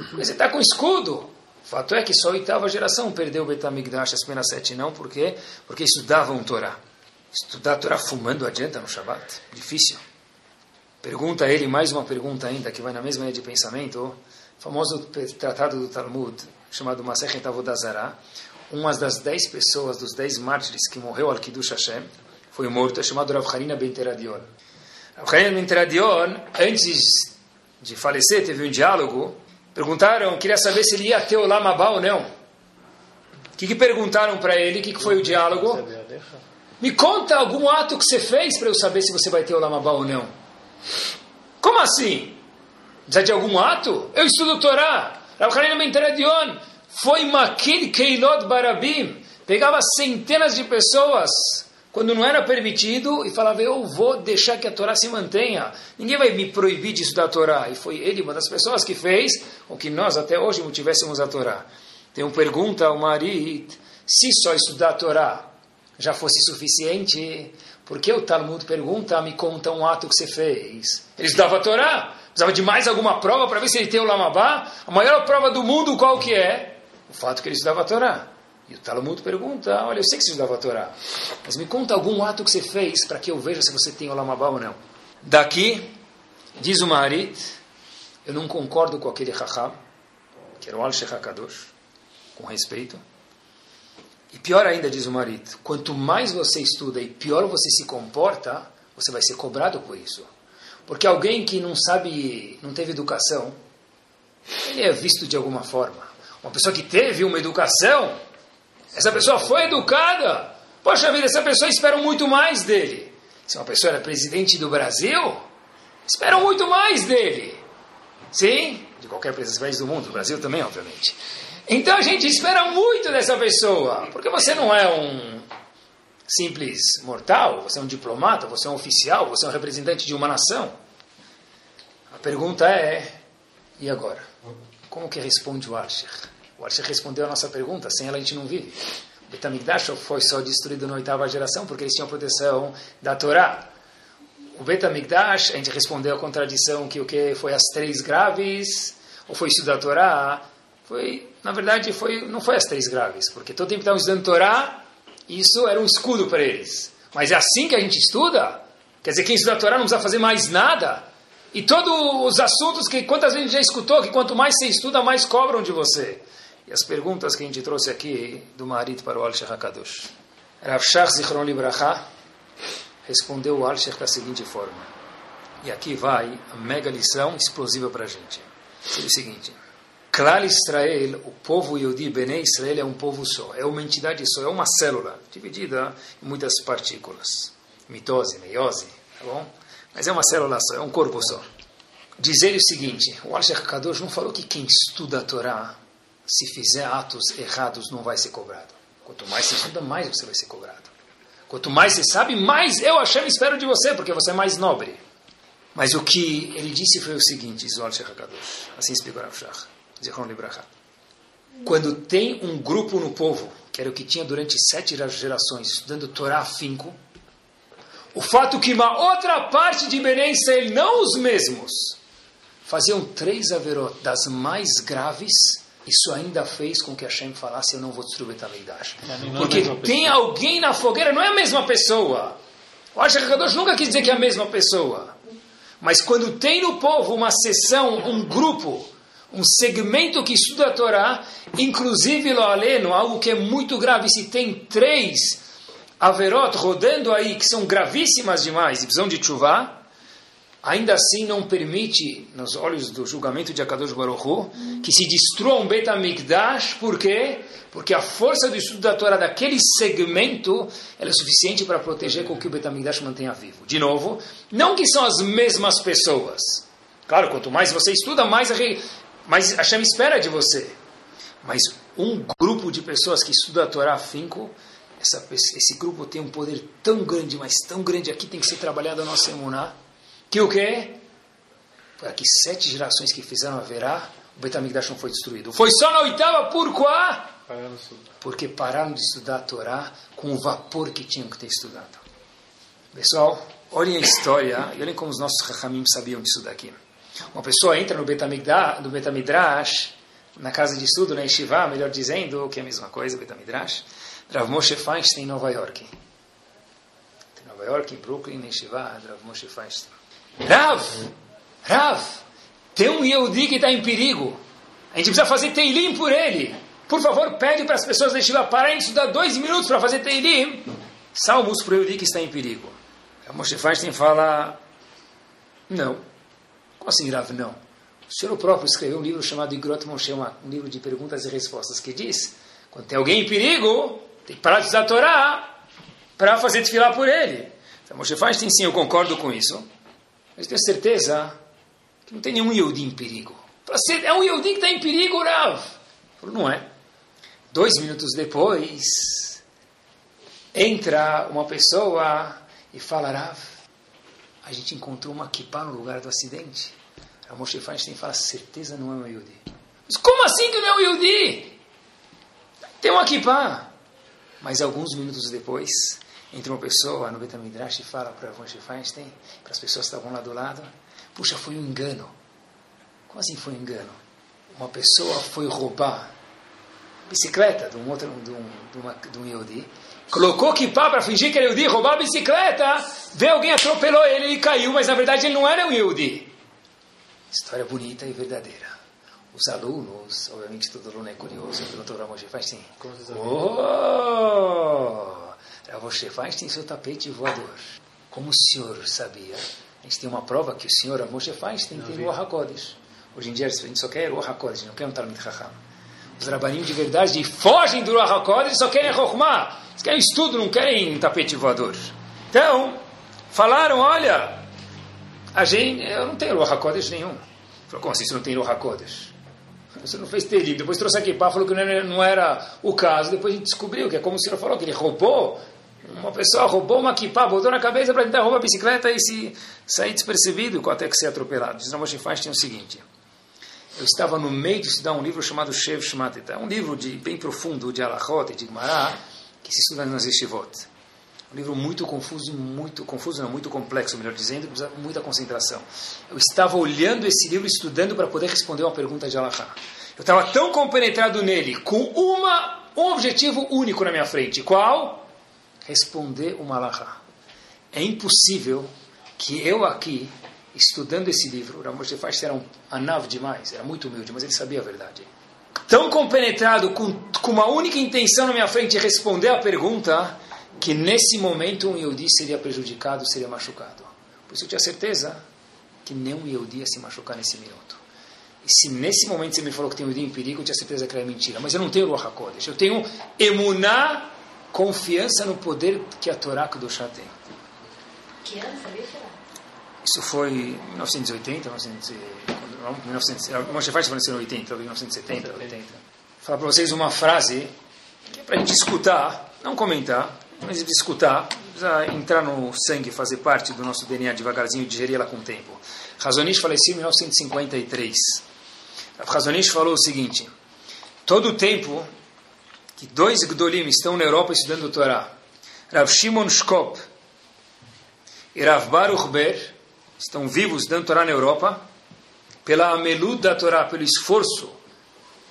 Porque você está com escudo. O fato é que só a oitava geração perdeu o Betamigdash, as penas sete não, por quê? Porque estudavam Torá. Estudar a Torá fumando adianta no Shabat? Difícil. Pergunta a ele mais uma pergunta ainda, que vai na mesma linha de pensamento. O famoso tratado do Talmud, chamado Masechet Avodazara. Uma das dez pessoas, dos dez mártires que morreu al Kiddush Hashem, foi morto, é chamado Rav Harina Ben Teradion. Rav Harina Ben Teradion, antes de falecer, teve um diálogo. Perguntaram, queria saber se ele ia ter o Lamabá ou não. O que, que perguntaram para ele? O que, que foi o diálogo? Me conta algum ato que você fez para eu saber se você vai ter o Lamabá ou não. Como assim? Precisa de algum ato? Eu estudo Torá. Rav Hanina Ben Teradion foi Makil Keilot Barabim. Pegava centenas de pessoas quando não era permitido e falava, eu vou deixar que a Torá se mantenha. Ninguém vai me proibir de estudar a Torá. E foi ele uma das pessoas que fez com que nós até hoje tivéssemos a Torá. Tem uma pergunta ao Marit, se só estudar a Torá já fosse suficiente, por que o Talmud pergunta, me conta um ato que você fez? Ele estudava a Torá, precisava de mais alguma prova para ver se ele tem o Lamabá? A maior prova do mundo qual que é? O fato que ele estudava a Torá. E o Talmud pergunta, olha, eu sei que você estudava a Torá, mas me conta algum ato que você fez para que eu veja se você tem o Lamabá ou não. Daqui, diz o Maharit, eu não concordo com aquele Chacham, que era o Al-Sheikh HaKadosh, com respeito, e pior ainda, diz o marido, quanto mais você estuda e pior você se comporta, você vai ser cobrado por isso. Porque alguém que não sabe, não teve educação, ele é visto de alguma forma. Uma pessoa que teve uma educação, essa pessoa foi educada. Poxa vida, essa pessoa espera muito mais dele. Se uma pessoa era presidente do Brasil, esperam muito mais dele. Sim, de qualquer país do mundo, do Brasil também, obviamente. Então a gente espera muito dessa pessoa, porque você não é um simples mortal, você é um diplomata, você é um oficial, você é um representante de uma nação. A pergunta é: e agora? Como que responde o Archer? O Archer respondeu a nossa pergunta, sem ela a gente não vive. O Betamigdash foi só destruído na oitava geração porque eles tinham proteção da Torá. O Betamigdash, a gente respondeu a contradição que o que foi as três graves, ou foi isso da Torá, foi, na verdade, foi, não foi as três graves, porque todo tempo estavam estudando Torá, isso era um escudo para eles. Mas é assim que a gente estuda? Quer dizer, quem estuda a Torá não precisa fazer mais nada? E todos os assuntos que quantas vezes já escutou, que quanto mais você estuda, mais cobram de você. E as perguntas que a gente trouxe aqui do marido para o Al-Sheikh HaKadosh. Rav Shach Zichron Libraha respondeu o Al-Sheikh da seguinte forma. E aqui vai a mega lição explosiva para a gente. É o seguinte. Klal Israel, o povo Yodi, Bene Israel, é um povo só, é uma entidade só, é uma célula, dividida em muitas partículas. Mitose, meiose, tá bom? Mas é uma célula só, é um corpo só. Dizer o seguinte, o Al-Sheikh Kadosh não falou que quem estuda a Torá, se fizer atos errados, não vai ser cobrado. Quanto mais você estuda, mais você vai ser cobrado. Quanto mais você sabe, mais eu, Hashem, espero de você, porque você é mais nobre. Mas o que ele disse foi o seguinte, diz o Al-Sheikh Kadosh, assim explicou Rav Shach. Zichron Libraha. Quando tem um grupo no povo, que era o que tinha durante sete gerações, estudando Torá afinco, o fato que uma outra parte de Benem Israel, não os mesmos, faziam três averot das mais graves, isso ainda fez com que Hashem falasse, eu não vou destruir Betamigdash. Porque tem alguém na fogueira, não é a mesma pessoa. O Asher Kadosh nunca quis dizer que é a mesma pessoa. Mas quando tem no povo uma sessão, um grupo, um segmento que estuda a Torá, inclusive lo aleno, algo que é muito grave, se tem três averot rodando aí, que são gravíssimas demais e precisam de chuva, ainda assim não permite, nos olhos do julgamento de Akadosh Baruch Hu, que se destrua um Bet HaMikdash, por quê? Porque a força do estudo da Torá daquele segmento é suficiente para proteger com que o Bet HaMikdash mantenha vivo. De novo, não que são as mesmas pessoas. Claro, quanto mais você estuda, mais mas Hashem espera de você. Mas um grupo de pessoas que estuda a Torá afinco, essa, esse grupo tem um poder tão grande, mas tão grande aqui tem que ser trabalhado a nossa emuná, que o quê? Para que sete gerações que fizeram haverá, o Betamigdash não foi destruído. Foi só na oitava, por quê? Porque pararam de estudar a Torá com o vapor que tinham que ter estudado. Pessoal, olhem a história e olhem como os nossos Rahamim sabiam disso daqui. Uma pessoa entra no Betamigdash, no Betamidrash, na casa de estudo, na Yeshiva, melhor dizendo, que é a mesma coisa, Betamidrash, Rav Moshe Feinstein em Nova York. Em Nova York, em Brooklyn, na Yeshiva, Rav Moshe Feinstein. Rav! Rav! Tem um Yehudi que está em perigo. A gente precisa fazer Teilim por ele. Por favor, pede para as pessoas da Yeshiva pararem de estudar dois minutos para fazer Teilim. Salmos para o Yehudi que está em perigo. A Moshe Feinstein fala, não. Como assim, Rav, não? O senhor próprio escreveu um livro chamado Igrot Moshe, um livro de perguntas e respostas, que diz, quando tem alguém em perigo, tem que parar de a Torá para fazer desfilar por ele. Então, Moshe Feinstein, sim, eu concordo com isso. Mas tenho certeza que não tem nenhum Yehudi em perigo. "Cê- É um Yehudi que está em perigo, Rav. Falou, não é. Dois minutos depois, entra uma pessoa e fala, Rav, a gente encontrou uma kippah no lugar do acidente. A Moshe Feinstein fala, certeza não é um Yehudi. Mas como assim que não é um Yehudi? Tem uma kippah. Mas alguns minutos depois, entra uma pessoa no Betamidrash e fala para Moshe Feinstein, para as pessoas que estavam lá do lado, puxa, foi um engano. Como assim foi um engano? Uma pessoa foi roubar bicicleta de um outro, de um, de uma, de um colocou kippah para fingir que era Yehudi, roubar a bicicleta, veio alguém atropelou ele e caiu, mas na verdade ele não era um Yehudi. História bonita e verdadeira. Os alunos, obviamente todo aluno é curioso, perguntou para Moshe Feinstein. Oh! Moshe Feinstein seu tapete voador. Como o senhor sabia? A gente tem uma prova que o senhor Moshe Feinstein tem Ruach HaKodesh. Hoje em dia a gente só quer Ruach HaKodesh, não quer um Talmud Chacham. Os rabanim de verdade fogem do Ruach HaKodesh, só querem Chokhmah. Eles querem estudo, não querem tapete voador. Então, falaram, olha, a gente, eu não tenho Ruach HaKodesh nenhum. Falou, como assim você não tem Ruach HaKodesh? Você não fez Telim. Depois trouxe aqui pá, falou que não era, não era o caso. Depois a gente descobriu que é como o senhor falou, que ele roubou. Uma pessoa roubou uma kippah, botou na cabeça para tentar roubar a bicicleta e se sair despercebido até que ser atropelado. Diz Ramoshe Feinstein o seguinte. Eu estava no meio de estudar um livro chamado Shev Shmateta. É um livro de, bem profundo de Alachot e de Gemara que se estuda nas Yeshivot. Um livro muito confuso, muito confuso, não, muito complexo, melhor dizendo, precisa muita concentração. Eu estava olhando esse livro, estudando para poder responder uma pergunta de Alachá. Eu estava tão compenetrado nele, com uma, um objetivo único na minha frente. Qual? Responder uma Alachá. É impossível que eu aqui, estudando esse livro, o Ramoshe Faish era um anav demais, era muito humilde, mas ele sabia a verdade. Tão compenetrado, com, com uma única intenção na minha frente, responder a pergunta, que nesse momento um Yehudi seria prejudicado, seria machucado. Por isso eu tinha certeza que nenhum Yehudi ia se machucar nesse minuto. E se nesse momento você me falou que tem um Yehudi em perigo, eu tinha certeza que era mentira. Mas eu não tenho Ruach HaKodesh. Eu tenho emuná, confiança no poder que a Torá Kedoshá tem. Que ano, sabia? Isso foi em 1980, 1900, Moshe Faish faleceu em 80, 1970, 80. Falar para vocês uma frase que é para a gente escutar, não comentar, mas escutar, precisa entrar no sangue, fazer parte do nosso DNA devagarzinho, digerir ela com o tempo. Razonish faleceu em 1953. Razonish falou o seguinte, todo o tempo que dois Gdolim estão na Europa estudando o Torá, Rav Shimon Shkop e Rav Baruch Ber, estão vivos dando Torá na Europa, pela amelud da Torá, pelo esforço,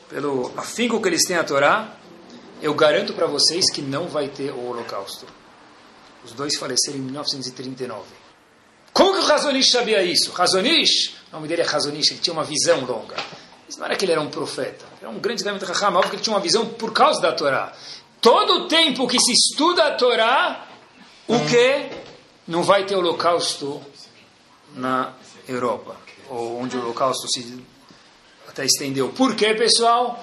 pelo afinco que eles têm a Torá, eu garanto para vocês que não vai ter o Holocausto. Os dois faleceram em 1939. Como que o Razonish sabia isso? Razonish, o nome dele é Razonish, ele tinha uma visão longa. Isso não era que ele era um profeta, era um grande David Raham, óbvio que ele tinha uma visão por causa da Torá. Todo o tempo que se estuda a Torá, o que? Não vai ter holocausto na Europa, ou onde o holocausto se até estendeu. Por quê, pessoal?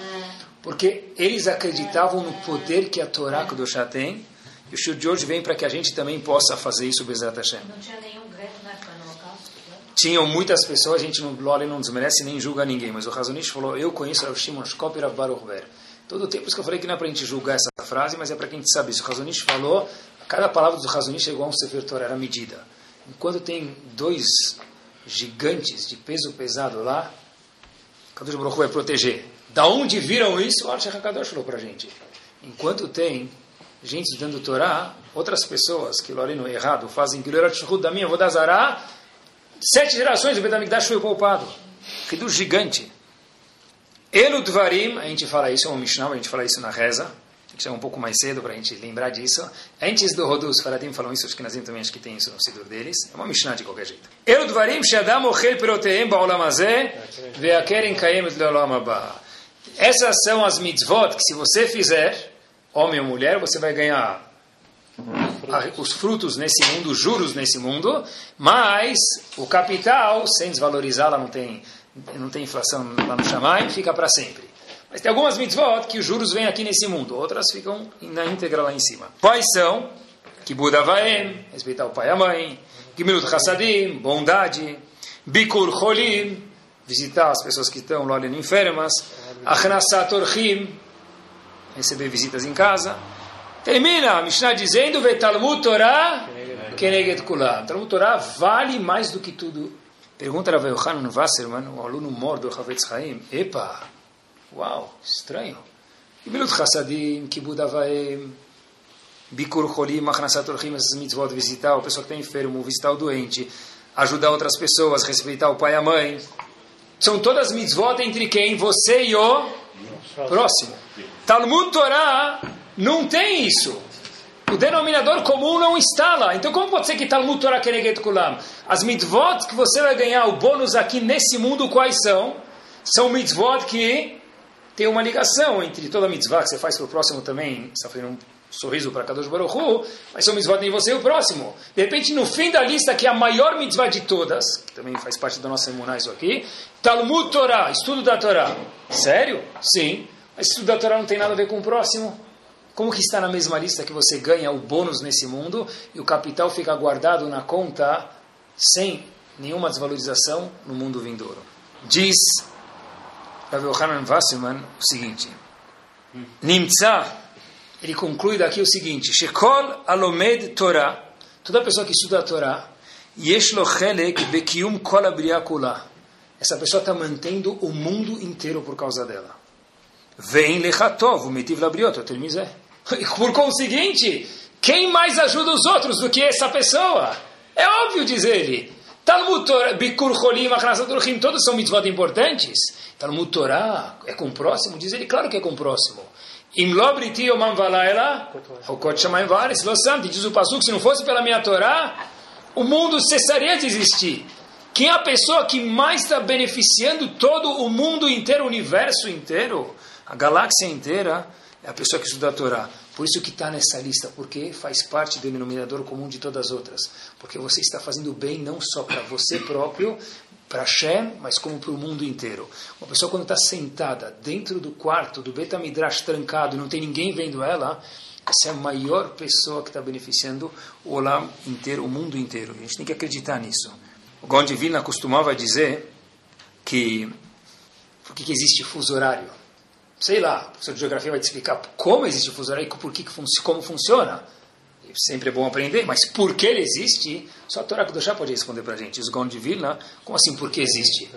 Porque eles acreditavam no poder que a Torá Kedoshá tem, e o Shur de hoje vem para que a gente também possa fazer isso, Hashem. Não tinha nenhum greco na época no holocausto? né? Tinham muitas pessoas, a gente não, Loli não desmerece nem julga ninguém, mas o Razonish falou, eu conheço o Shimon Shkop e Rav Baruch Ber. Todo o tempo, por isso que eu falei que não é para a gente julgar essa frase, mas é para que a gente sabe isso. O Razonish falou, cada palavra do Razonish é igual a um Sefer Torah, era medida. Enquanto tem dois gigantes de peso pesado lá, Kadosh Baruch vai proteger. Da onde viram isso? O Arshach HaKadosh falou para a gente. Enquanto tem gente estudando Torá, outras pessoas que no errado fazem da minha, vou dar zará, sete gerações o Betamigdash foi poupado. Que do gigante. Elo Dvarim, a gente fala isso, é um Mishnah, a gente fala isso na reza. Que chegar um pouco mais cedo para a gente lembrar disso. Antes do Rodus, Faradim falam isso, acho que Nazim também acho que tem isso no Sidur deles. É uma Mishnah de qualquer jeito. Elo Dvarim, Shadam Ochel Peroteem Ba'olam Hazeh, Ve'akerem Kayemet Le'olam Haba. Essas são as mitzvot que se você fizer, homem ou mulher, você vai ganhar os frutos nesse mundo, os juros nesse mundo, mas o capital, sem desvalorizá-la, não tem não tem inflação lá no Shammai, fica para sempre. Mas tem algumas mitzvot que os juros vêm aqui nesse mundo, outras ficam na íntegra lá em cima. Quais são? Kibbud Avaim, respeitar o pai e a mãe. Gimilut Hassadim, bondade. Bikur Cholim, visitar as pessoas que estão lá enfermas. Achnasat Orchim, receber visitas em casa. Termina a Mishnah dizendo: Vetalmud Torah Keneged Kulam. Talmud Torah vale mais do que tudo Pergunta Rav Yohanan Wasserman, um aluno mor do Havetz Haim, epa, uau, estranho. Gemilut Chassadim, Kibud Avaim, Bikur Cholim, Machnasat Orchim, essas mitzvot, visitar o pessoal que está enfermo, visitar o doente, ajudar outras pessoas, respeitar o pai e a mãe. São todas mitzvot entre quem? Você e o próximo. Talmud Torah não tem isso. O denominador comum não está lá. Então, como pode ser que Talmud Torah Keneget Kulam? As mitzvot que você vai ganhar o bônus aqui nesse mundo, quais são? São mitzvot que tem uma ligação entre toda mitzvah que você faz para o próximo também. Está fazendo um sorriso para Kadosh Baruch Hu, mas são mitzvot em você e o próximo. De repente, no fim da lista, que é a maior mitzvah de todas, que também faz parte da nossa emuná isso aqui, Talmud Torah, estudo da Torá. Sério? Sim. Mas estudo da Torá não tem nada a ver com o próximo. Como que está na mesma lista que você ganha o bônus nesse mundo e o capital fica guardado na conta sem nenhuma desvalorização no mundo vindouro? Diz Rav Yohanan Wasserman o seguinte: Nimtza, ele conclui daqui o seguinte: Shekol alomed Torah, toda pessoa que estuda a Torá, yesh lo chelek bekium kol kula. Essa pessoa está mantendo o mundo inteiro por causa dela. Vem lechatov, mitiv labriot, termizé. <laughs> Por conseguinte, quem mais ajuda os outros do que essa pessoa? É óbvio, diz ele. Talmud Torah, Bikur Cholim, Achnasat todos são mitzvot importantes. Talmud Torah é com o próximo? Diz ele, claro que é com o próximo. Im lobriti omam valaela, hokot shamayim vares, losam, diz o Pasuk, se não fosse pela minha Torá, o mundo cessaria de existir. Quem é a pessoa que mais está beneficiando todo o mundo inteiro, o universo inteiro, a galáxia inteira? é a pessoa que estuda a Torá. Por isso que está nessa lista, porque faz parte do denominador comum de todas as outras. Porque você está fazendo bem não só para você próprio, para Shem, mas como para o mundo inteiro. Uma pessoa quando está sentada dentro do quarto do Betamidrash trancado não tem ninguém vendo ela, essa é a maior pessoa que está beneficiando o Olam inteiro, o mundo inteiro. A gente tem que acreditar nisso. O Gonde Vilna costumava dizer que por que existe fuso horário? sei lá, o professor de geografia vai te explicar como existe o fuso horário e por que, como funciona. Sempre é bom aprender, mas por que ele existe, só a Torá Kudoshá pode responder para a gente. Os Gon de Vilna, como assim por que existe?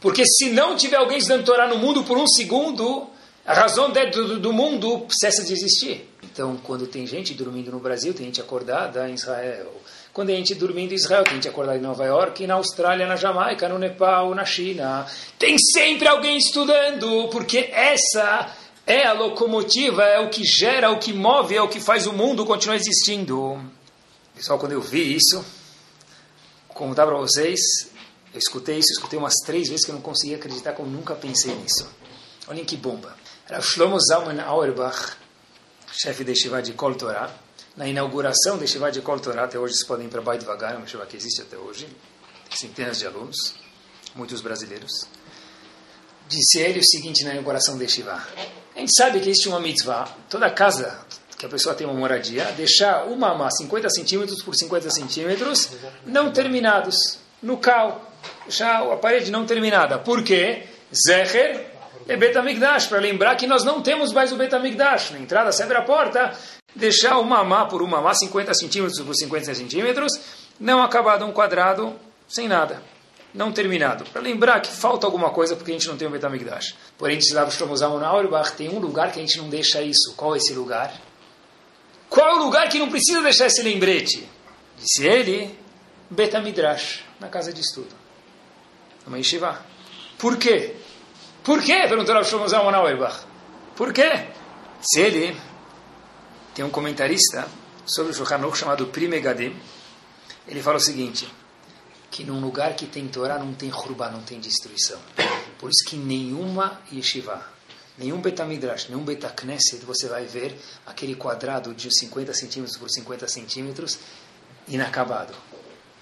Porque se não tiver alguém estudando Torá no mundo por um segundo, a razão do, do mundo cessa de existir. Então, quando tem gente dormindo no Brasil, tem gente acordada em Israel, quando a gente dormindo em Israel, a gente acordar em Nova York, na Austrália, na Jamaica, no Nepal, na China. Tem sempre alguém estudando, porque essa é a locomotiva, é o que gera, é o que move, é o que faz o mundo continuar existindo. Pessoal, quando eu vi isso, contar para vocês, eu escutei isso, escutei umas três vezes que eu não conseguia acreditar, como nunca pensei nisso. Olhem que bomba. Era Shlomo Zalman Auerbach, chefe de Shiva de Kol Torah, na inauguração da Shiva de Kol Torah, até hoje vocês podem ir para Bai devagar, uma Shiva que existe até hoje, centenas de alunos, muitos brasileiros. Disse ele o seguinte na inauguração da Shiva: A gente sabe que existe uma mitzvah, toda casa que a pessoa tem uma moradia, deixar uma ama 50 centímetros por 50 centímetros não terminados, no cal, deixar a parede não terminada. Por quê? Zeher é Betamigdash, para lembrar que nós não temos mais o Betamigdash. Na entrada, você abre a porta, deixar o mamá por um mamá, 50 centímetros por 50 centímetros, não acabado um quadrado, sem nada. Não terminado. Para lembrar que falta alguma coisa porque a gente não tem o Betamigdash. Porém, diz lá o Shlomo Auerbach, tem um lugar que a gente não deixa isso. Qual é esse lugar? Qual é o lugar que não precisa deixar esse lembrete? Disse ele, Betamidrash, na casa de estudo. Numa yeshiva. Por quê? Por quê? Perguntou o Shlomo Zalman Auerbach. Por quê? Se ele tem um comentarista sobre o Shulchan chamado Pri Megadim, ele fala o seguinte, que num lugar que tem Torá não tem Hurba, não tem destruição. Por isso que nenhuma yeshiva, nenhum Betamidrash, nenhum Betaknesset, você vai ver aquele quadrado de 50 centímetros por 50 centímetros inacabado.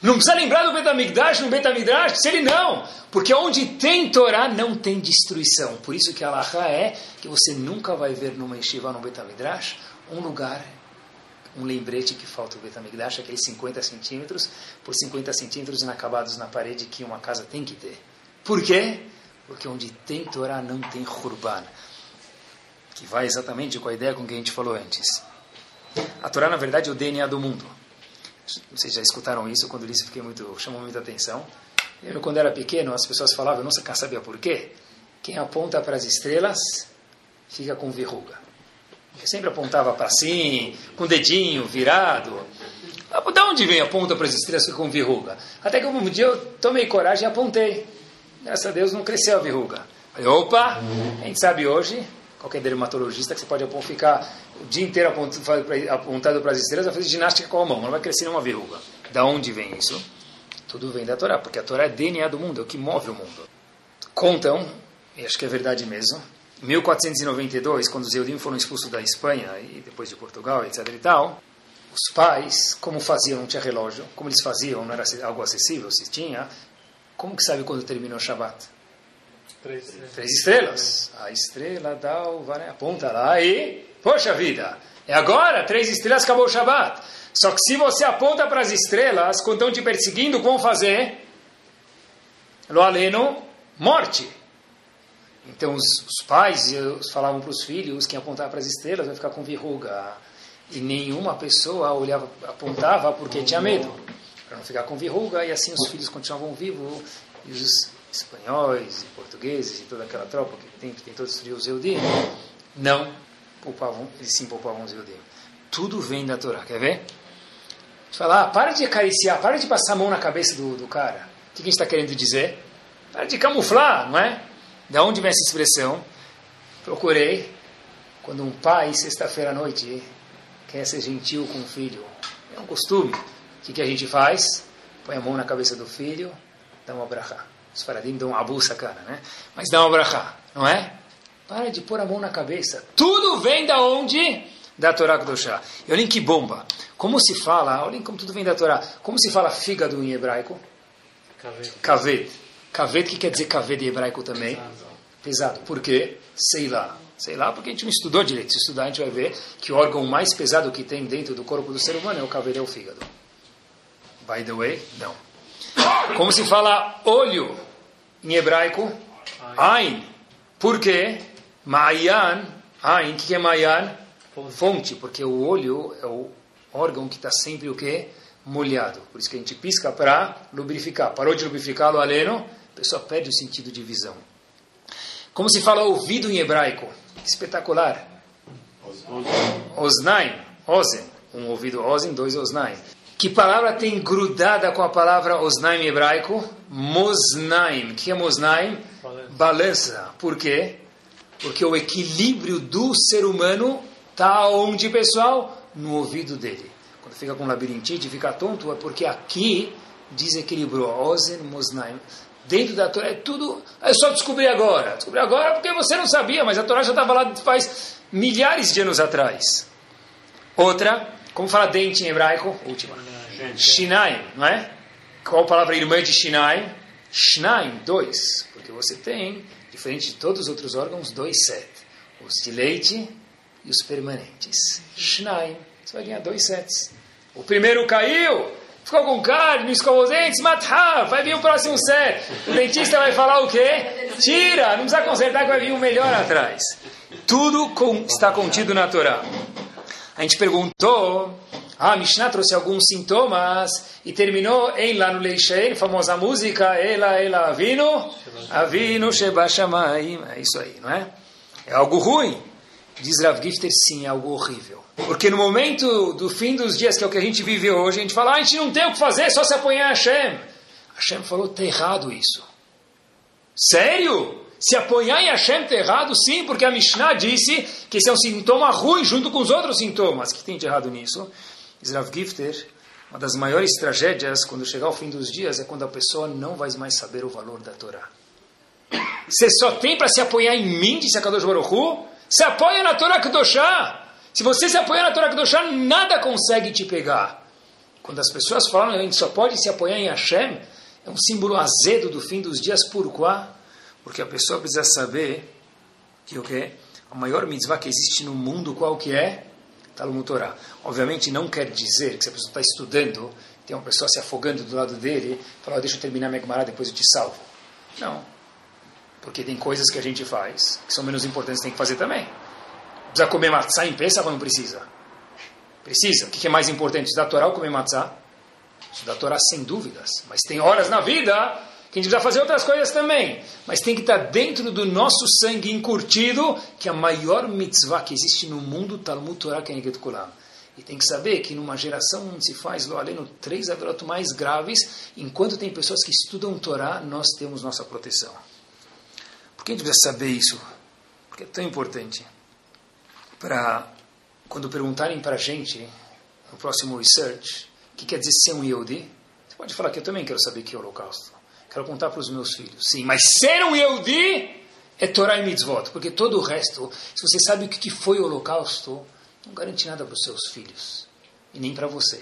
Não precisa lembrar do Betamigdash, no Betamidrash, se ele não, porque onde tem Torá não tem destruição. Por isso que a Alaha é que você nunca vai ver numa yeshiva, no Betamidrash, um lugar, um lembrete que falta o Betamigdash, aqueles 50 centímetros por 50 centímetros inacabados na parede que uma casa tem que ter. Por quê? Porque onde tem Torá não tem Hurban. Que vai exatamente com a ideia com que a gente falou antes. A Torá, na verdade, é o DNA do mundo. Vocês já escutaram isso, quando eu disse, fiquei muito, chamou muita atenção. Eu, quando era pequeno, as pessoas falavam, eu não sabia por quê. Quem aponta para as estrelas fica com verruga. Sempre apontava para cima, com o dedinho virado. Da onde vem a ponta para as estrelas com verruga? Até que um dia eu tomei coragem e apontei. Graças a Deus não cresceu a verruga. Falei, opa, a gente sabe hoje, qualquer dermatologista, que você pode ficar o dia inteiro apontado para as estrelas, vai fazer ginástica com a mão, não vai crescer nenhuma verruga. Da onde vem isso? Tudo vem da Torá, porque a Torá é DNA do mundo, é o que move o mundo. Contam, e acho que é verdade mesmo, em 1492, quando os Eudim foram expulsos da Espanha e depois de Portugal, etc e tal, os pais, como faziam, não tinha relógio, como eles faziam, não era algo acessível, se tinha, como que sabe quando terminou o Shabat? Três estrelas. Três estrelas. A estrela dá o vai, aponta lá e, poxa vida, é agora, três estrelas, acabou o Shabat. Só que se você aponta para as estrelas, quando estão te perseguindo, como fazer? Lo aleno, morte. Então os, os pais falavam para os filhos, quem apontava para as estrelas vai ficar com verruga. E nenhuma pessoa olhava, apontava porque tinha medo, para não ficar com verruga, e assim os filhos continuavam vivos, e os espanhóis, e portugueses, e toda aquela tropa que tem, que tem todos os Eudim, não poupavam, eles sim poupavam os Eudim. Tudo vem da Torá, quer ver? Você fala, ah, para de acariciar, para de passar a mão na cabeça do, do cara. O que a gente está querendo dizer? Para de camuflar, não é? Da onde vem essa expressão? Procurei. Quando um pai, sexta-feira à noite, quer ser gentil com o filho, é um costume. O que, que a gente faz? Põe a mão na cabeça do filho, dá uma brachá. Os faradim dão uma abu sacana, né? Mas dá uma brachá, não é? Para de pôr a mão na cabeça. Tudo vem da onde? Da Torá Kudoshá. E olhem que bomba. Como se fala, olhem como tudo vem da Torá. Como se fala fígado em hebraico? Kaved. Kaved, que quer dizer kaved em hebraico também? Pesado. Por quê? Sei lá. Sei lá porque a gente não estudou direito. Se estudar, a gente vai ver que o órgão mais pesado que tem dentro do corpo do ser humano é o kaved, é o fígado. By the way, não. Como se fala olho em hebraico? Ain. Por quê? Ma'ayan. Ain. O que é Ma'ayan? Fonte. Porque o olho é o órgão que está sempre o quê? Molhado. Por isso que a gente pisca para lubrificar. Parou de lubrificar o aleno, a pessoa perde o sentido de visão. Como se fala ouvido em hebraico? Espetacular. Osnaim. Ozen. Um ouvido ozen, dois osnaim. Que palavra tem grudada com a palavra osnaim em hebraico? Mosnaim. O que é mosnaim? Balança. Balança. Por quê? Porque o equilíbrio do ser humano está onde, pessoal? No ouvido dele. Quando fica com labirintite, fica tonto, é porque aqui desequilibrou. Ozen, Mosnaim. Dentro da Torá é tudo. É só descobrir agora. Descobrir agora porque você não sabia, mas a Torá já estava lá faz milhares de anos atrás. Outra, como fala dente em hebraico? Última. Shinaim, não é? Qual a palavra irmã de Shinaim? Shnaim, dois. Porque você tem, diferente de todos os outros órgãos, dois sets. Os de leite e os permanentes. Shnaim. Você vai ganhar dois sets. O primeiro caiu, Ficou com carne, escovou os dentes, matá, vai vir o próximo set. O dentista vai falar o quê? Tira, não precisa consertar que vai vir um melhor atrás. Tudo com- está contido na Torá. A gente perguntou, ah, a Mishnah trouxe alguns sintomas e terminou em lá no Leishain, famosa música, Ela, Ela, Avino, Avino, Sheba Shamayim. É isso aí, não é? É algo ruim. Diz Rav Gifter, sim, é algo horrível. Porque no momento do fim dos dias, que é o que a gente vive hoje, a gente fala, ah, a gente não tem o que fazer, é só se apoiar a Hashem. Hashem falou, está errado isso. Sério? Se apoiar em Hashem está errado? Sim, porque a Mishnah disse que esse é um sintoma ruim junto com os outros sintomas. O que tem de errado nisso? Rav Gifter, uma das maiores tragédias quando chegar o fim dos dias é quando a pessoa não vai mais saber o valor da Torá. Você só tem para se apoiar em mim, disse a Kadosh Baruch Hu? Se apoia na Torá Kedoshá. Se você se apoiar na Torá Kedoshá, nada consegue te pegar. Quando as pessoas falam, a gente só pode se apoiar em Hashem, é um símbolo azedo do fim dos dias. Por quê? Porque a pessoa precisa saber que o que a maior mitzvah que existe no mundo, qual que é? Talmud Torá. Obviamente não quer dizer que se a pessoa está estudando, tem uma pessoa se afogando do lado dele, fala, "Ah, deixa eu terminar minha Gemara, depois eu te salvo. Não. Porque tem coisas que a gente faz que são menos importantes, tem que fazer também. Precisa comer matzá em Pesach ou não precisa? Precisa. O que é mais importante? Estudar Torá ou comer matzá? Estudar Torá sem dúvidas. Mas tem horas na vida que a gente precisa fazer outras coisas também. Mas tem que estar dentro do nosso sangue encurtido que a maior mitzvah que existe no mundo, Talmud Torá Keneget Kulam. E tem que saber que numa geração onde se faz, lo aleno, três averot mais graves, enquanto tem pessoas que estudam Torá, nós temos nossa proteção. Por que a gente precisa saber isso? Porque é tão importante. Para, quando perguntarem para a gente, no próximo research, o que quer dizer ser um Yehudi, você pode falar que eu também quero saber que é o holocausto. Quero contar para os meus filhos. Sim, mas ser um Yehudi é Torá e mitzvot. Porque todo o resto, se você sabe o que foi o holocausto, não garante nada para os seus filhos. E nem para você.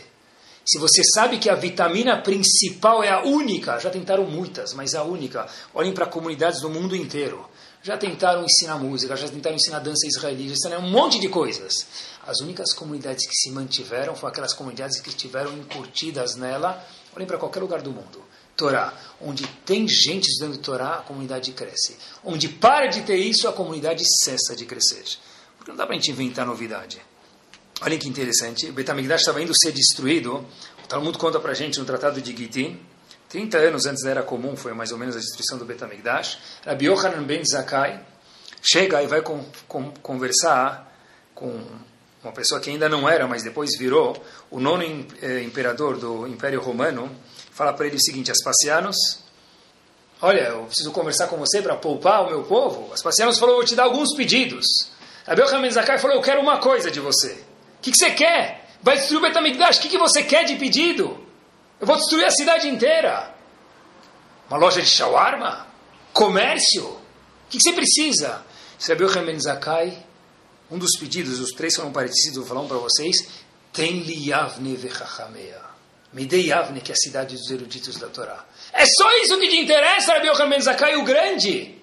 Se você sabe que a vitamina principal é a única, já tentaram muitas, mas a única. Olhem para comunidades do mundo inteiro. Já tentaram ensinar música, já tentaram ensinar dança israelita, já tentaram um monte de coisas. As únicas comunidades que se mantiveram foram aquelas comunidades que estiveram encurtidas nela. Olhem para qualquer lugar do mundo. Torá. Onde tem gente estudando Torá, a comunidade cresce. Onde para de ter isso, a comunidade cessa de crescer. Porque não dá para a gente inventar novidade. Olhem que interessante. O Betamigdash estava indo ser destruído. O Talmud conta para gente no Tratado de Gitin. 30 anos antes da Era Comum foi mais ou menos a destruição do Betamigdash. Rabbi Yochanan ben Zakkai chega e vai com, com, conversar com uma pessoa que ainda não era, mas depois virou, o nono eh, imperador do Império Romano, fala para ele o seguinte, Aspasianos, olha, eu preciso conversar com você para poupar o meu povo. Aspasianos falou, vou te dar alguns pedidos. Rabbi Yochanan Zakkai falou, eu quero uma coisa de você. O que, que você quer? Vai destruir o Betamigdash, o que, que você quer de pedido? Eu vou destruir a cidade inteira. Uma loja de shawarma? Comércio? O que, que você precisa? Rabbi Yochanan Zakkai um dos pedidos, os três foram parecidos, vou falar um para vocês. Tem li Yavne vechachamea. Me dê Yavne, que é a cidade dos eruditos da Torá. É só isso que te interessa, Rabi Yochanan Zakai, o grande?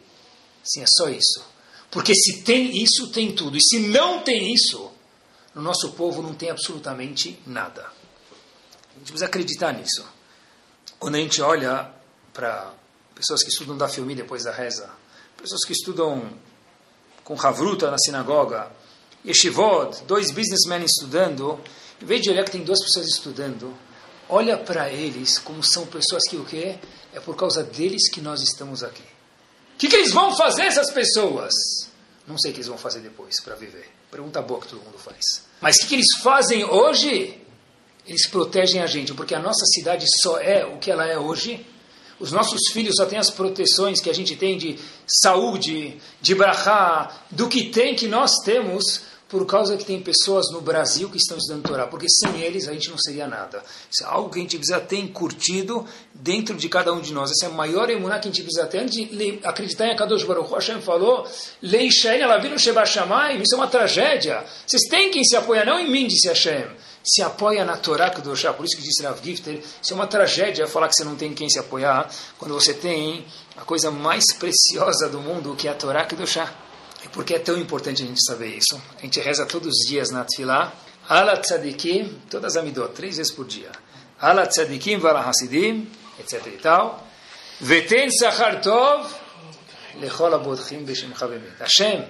Sim, é só isso. Porque se tem isso, tem tudo. E se não tem isso, no nosso povo não tem absolutamente nada. A gente precisa acreditar nisso. Quando a gente olha para pessoas que estudam da filme depois da reza, pessoas que estudam com Havruta na sinagoga, Yeshivot, dois businessmen estudando, em vez de olhar que tem duas pessoas estudando, olha para eles como são pessoas que o quê? É por causa deles que nós estamos aqui. O que, que eles vão fazer, essas pessoas? Não sei o que eles vão fazer depois para viver. Pergunta boa que todo mundo faz. Mas o que, que eles fazem hoje? Eles protegem a gente, porque a nossa cidade só é o que ela é hoje os nossos filhos só têm as proteções que a gente tem de saúde, de brachá, do que tem que nós temos, por causa que tem pessoas no Brasil que estão estudando Torá. Porque sem eles a gente não seria nada. Isso é algo que a gente precisa ter curtido dentro de cada um de nós. Essa é a maior emuná que a gente precisa ter. Antes de acreditar em Akadosh Baruch Hashem falou, Leishain Alavinu Sheba Shamayim, isso é uma tragédia. Vocês têm quem se apoia, não em mim, disse Hashem se apoia na Torá Kedoshá, por isso que disse Rav Gifter, isso é uma tragédia falar que você não tem quem se apoiar, quando você tem a coisa mais preciosa do mundo, que é a Torá Kedoshá. E por que é tão importante a gente saber isso? A gente reza todos os dias na Tfilá, Ala Tzadiki, todas as Amidot, três vezes por dia. ala tzadikim vala hasidim, etc e tal. Veten sachar tov lechol abodchim beshemcha bemet. Hashem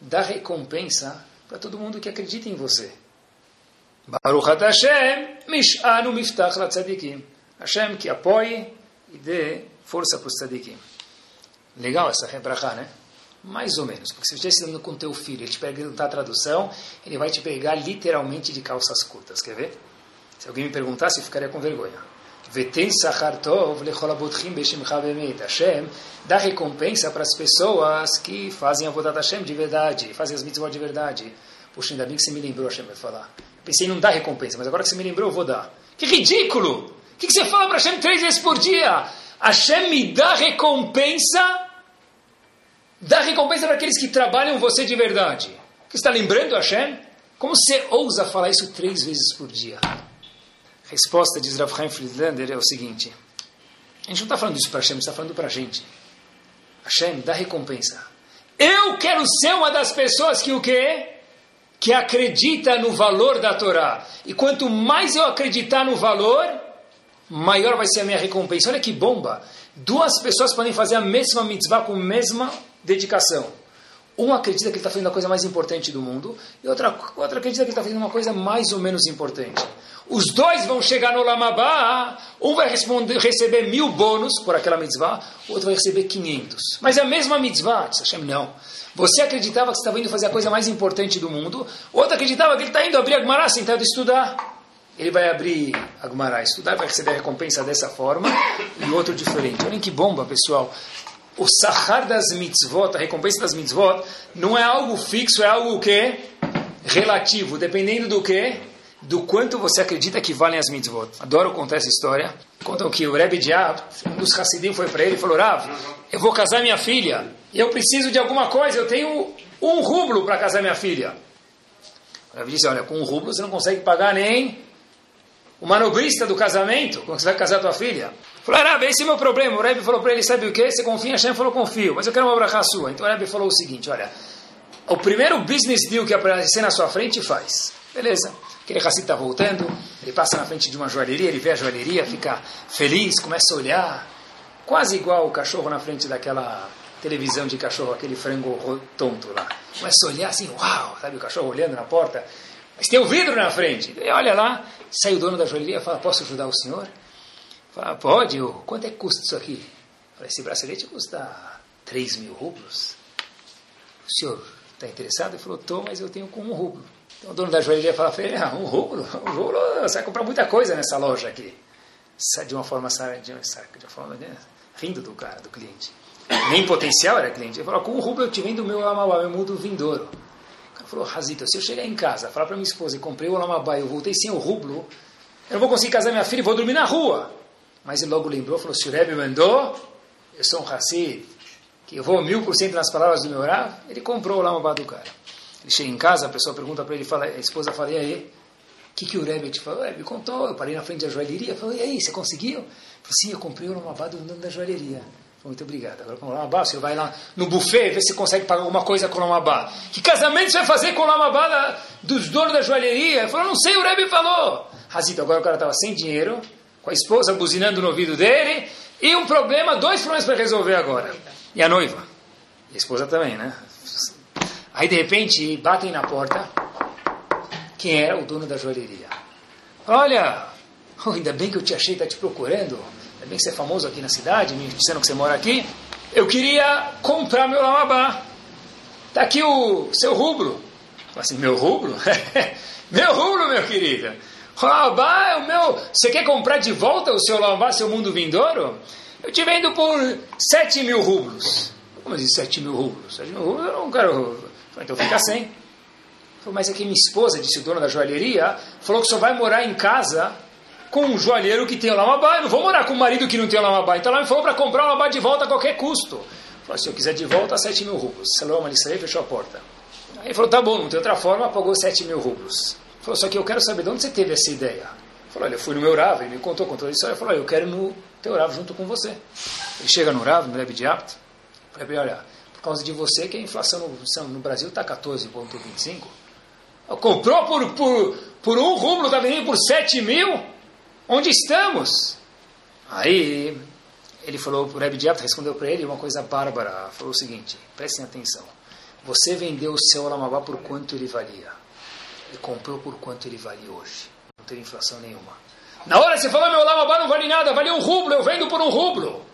dá recompensa para todo mundo que acredita em você. Baruch Hashem, mish'anu miftach la tzadikim. Hashem que apoie e dê força para os tzadikim. Legal essa rebrachá, né? Mais ou menos. Porque se você estiver com teu filho, ele te perguntar a tradução, ele vai te pegar literalmente de calças curtas. Quer ver? Se alguém me perguntasse, eu ficaria com vergonha. Vetem sachar tov lechol abotchim beshimcha bemet. Hashem dá recompensa para as pessoas que fazem a vontade Hashem de verdade, fazem as mitzvot de verdade. Puxa, ainda bem que você me lembrou, Hashem vai falar. Pensei em não dar recompensa, mas agora que você me lembrou, eu vou dar. Que ridículo! O que você fala para Hashem três vezes por dia? Hashem me dá recompensa, dá recompensa para aqueles que trabalham você de verdade. Você está lembrando Hashem? Como você ousa falar isso três vezes por dia? A resposta de Rav Chaim Friedlander é o seguinte. A gente não está falando isso para Hashem, está falando para a gente. Hashem, dá recompensa. Eu quero ser uma das pessoas que o quê? Que acredita no valor da Torá. E quanto mais eu acreditar no valor, maior vai ser a minha recompensa. Olha que bomba! Duas pessoas podem fazer a mesma mitzvah com a mesma dedicação. Um acredita que ele está fazendo a coisa mais importante do mundo, e outra, outra acredita que ele está fazendo uma coisa mais ou menos importante. Os dois vão chegar no Lamabá, um vai receber mil bônus por aquela mitzvah, o outro vai receber 500. Mas é a mesma mitzvah, Hashem, não. Você acreditava que você estava indo fazer a coisa mais importante do mundo, outro acreditava que ele está indo abrir a Gemara sentado estudar. Ele vai abrir a Gemara, estudar, vai receber a recompensa dessa forma, e outro diferente. Olhem que bomba, pessoal. O sahar das mitzvot, a recompensa das mitzvot, não é algo fixo, é algo o quê? Relativo, dependendo do quê? Do quanto você acredita que valem as mitzvot. Adoro contar essa história. Contam que o Rebbe Diab, um dos Hassidim, foi para ele e falou: Rav, eu vou casar minha filha, eu preciso de alguma coisa, eu tenho um rublo para casar minha filha. O Rebbe disse: Olha, com um rublo você não consegue pagar nem o manobrista do casamento, quando você vai casar tua filha. Falou, Rebbe, esse é o meu problema. O Rebbe falou para ele, sabe o que? Você confia em Hashem? Falou, confio, mas eu quero uma brachá sua. Então o Rebbe falou o seguinte, olha, o primeiro business deal que aparecer na sua frente, faz. Beleza. Aquele Hassid está voltando, ele passa na frente de uma joalheria, ele vê a joalheria, fica feliz, começa a olhar, quase igual o cachorro na frente daquela televisão de cachorro, aquele frango tonto lá. Começa a olhar assim, uau, sabe o cachorro olhando na porta, mas tem o um vidro na frente. E olha lá, sai o dono da joalheria e fala, posso ajudar o senhor? Fala, pode, quanto é que custa isso aqui? Fala, esse bracelete custa 3 mil rublos. O senhor está interessado? Ele falou, estou, mas eu tenho com um rublo. Então o dono da joalheria fala, ah, um rublo? Um rublo, você vai comprar muita coisa nessa loja aqui. De uma forma, de uma forma né? rindo do cara, do cliente. Nem potencial era cliente. Ele falou, com um rublo eu te vendo meu amabá, eu mudo vindouro. O cara falou, Razita, se eu chegar em casa, falar para minha esposa comprei o lamabá e eu voltei sem o rublo, eu não vou conseguir casar minha filha e vou dormir na rua. Mas ele logo lembrou, falou, se o Rebbe mandou, eu sou um Hassid, que eu vou mil por cento nas palavras do meu Rav, ele comprou o lamabá do cara. Ele chega em casa, a pessoa pergunta para ele, fala, a esposa fala, e aí? O que, que o Rebbe te falou? O Rebbe contou, eu parei na frente da joalheria, falou, e aí, você conseguiu? Falei, sim, eu comprei o lamabá do dono da joalheria. Muito obrigado. Agora com o Lamabá, você vai lá no buffet, ver se consegue pagar alguma coisa com o Lamabá. Que casamento você vai fazer com o Lamabá dos donos da joalheria? Ele falou, não sei, o Rebbe falou. Razito, agora o cara estava sem dinheiro, com a esposa buzinando no ouvido dele, e um problema, dois problemas para resolver agora. E a noiva. E a esposa também, né? Aí de repente batem na porta. Quem era o dono da joalheria? Olha, oh, <laughs> ainda bem que eu te achei, está te procurando. Ainda bem que você é famoso aqui na cidade, me dizendo que você mora aqui. Eu queria comprar meu lamabá. Está aqui o seu rubro. Assim, meu rubro? <laughs> meu rubro, meu querido. Lamabá é o meu. Você quer comprar de volta o seu lamabá, seu mundo vindouro? Eu te vendo por 7 mil rublos. Como assim 7 mil rublos? 7 mil rublos eu não quero. Então fica sem. Mas é que minha esposa, disse o dono da joalheria, falou que só vai morar em casa com um joalheiro que tem o lamabá. Eu não vou morar com um marido que não tem o lamabá. Então ela me falou para comprar o lamabá de volta a qualquer custo. Falou, se eu quiser de volta, 7 mil rublos. Salom, ele saiu e fechou a porta. Aí ele falou, tá bom, não tem outra forma, pagou 7 mil rublos. Falou, só que eu quero saber de onde você teve essa ideia. Falou, olha, eu fui no meu Rav, ele me contou, contou isso. Ele falou, olha, eu quero no teu Rav junto com você. Ele chega no Rav, no Rebbe de Apto. Falei, olha, por causa de você que a inflação no, Brasil está 14,25. Comprou por, por, por um rublo, está vendendo por 7 mil? Onde estamos? Aí ele falou, o Rebbe Diab respondeu para ele uma coisa bárbara. Falou o seguinte: prestem atenção. Você vendeu o seu Olamabá por quanto ele valia. E comprou por quanto ele vale hoje. Não tem inflação nenhuma. Na hora você falou, meu Olamabá não vale nada, vale um rublo, eu vendo por um rublo.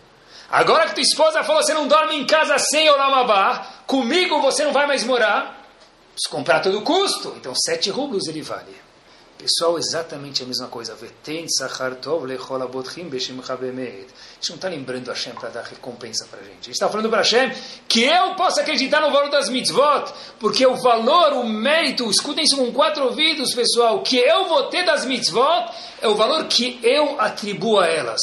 Agora que tua esposa falou, você não dorme em casa sem Olamabá, comigo você não vai mais morar, preciso comprar a todo custo. Então, sete rublos ele vale. Pessoal, exatamente a mesma coisa. Veten lechol abotchim beshim. A gente não está lembrando Hashem para dar recompensa para a gente. A gente está falando para Hashem que eu possa acreditar no valor das mitzvot, porque o valor, o mérito, escutem isso com quatro ouvidos, pessoal, que eu vou ter das mitzvot é o valor que eu atribuo a elas.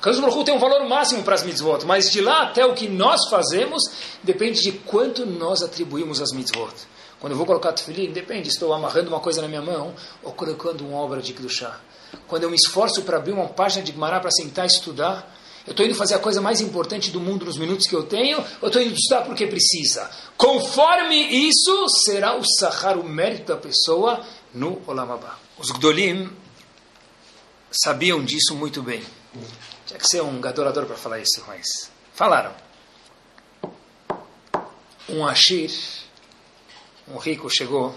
Kadosh Baruch tem um valor máximo para as mitzvot, mas de lá até o que nós fazemos depende de quanto nós atribuímos às mitzvot. Quando eu vou colocar tefilim, depende, estou amarrando uma coisa na minha mão ou colocando uma obra de Kedushá. Quando eu me esforço para abrir uma página de Gemara para sentar e estudar, eu estou indo fazer a coisa mais importante do mundo nos minutos que eu tenho, ou estou indo estudar porque precisa? Conforme isso, será o sahar, o mérito da pessoa no Olamabá. Os Gdolim sabiam disso muito bem. Tinha que ser um gadorador para falar isso, mas falaram. Um Ashir, um rico chegou,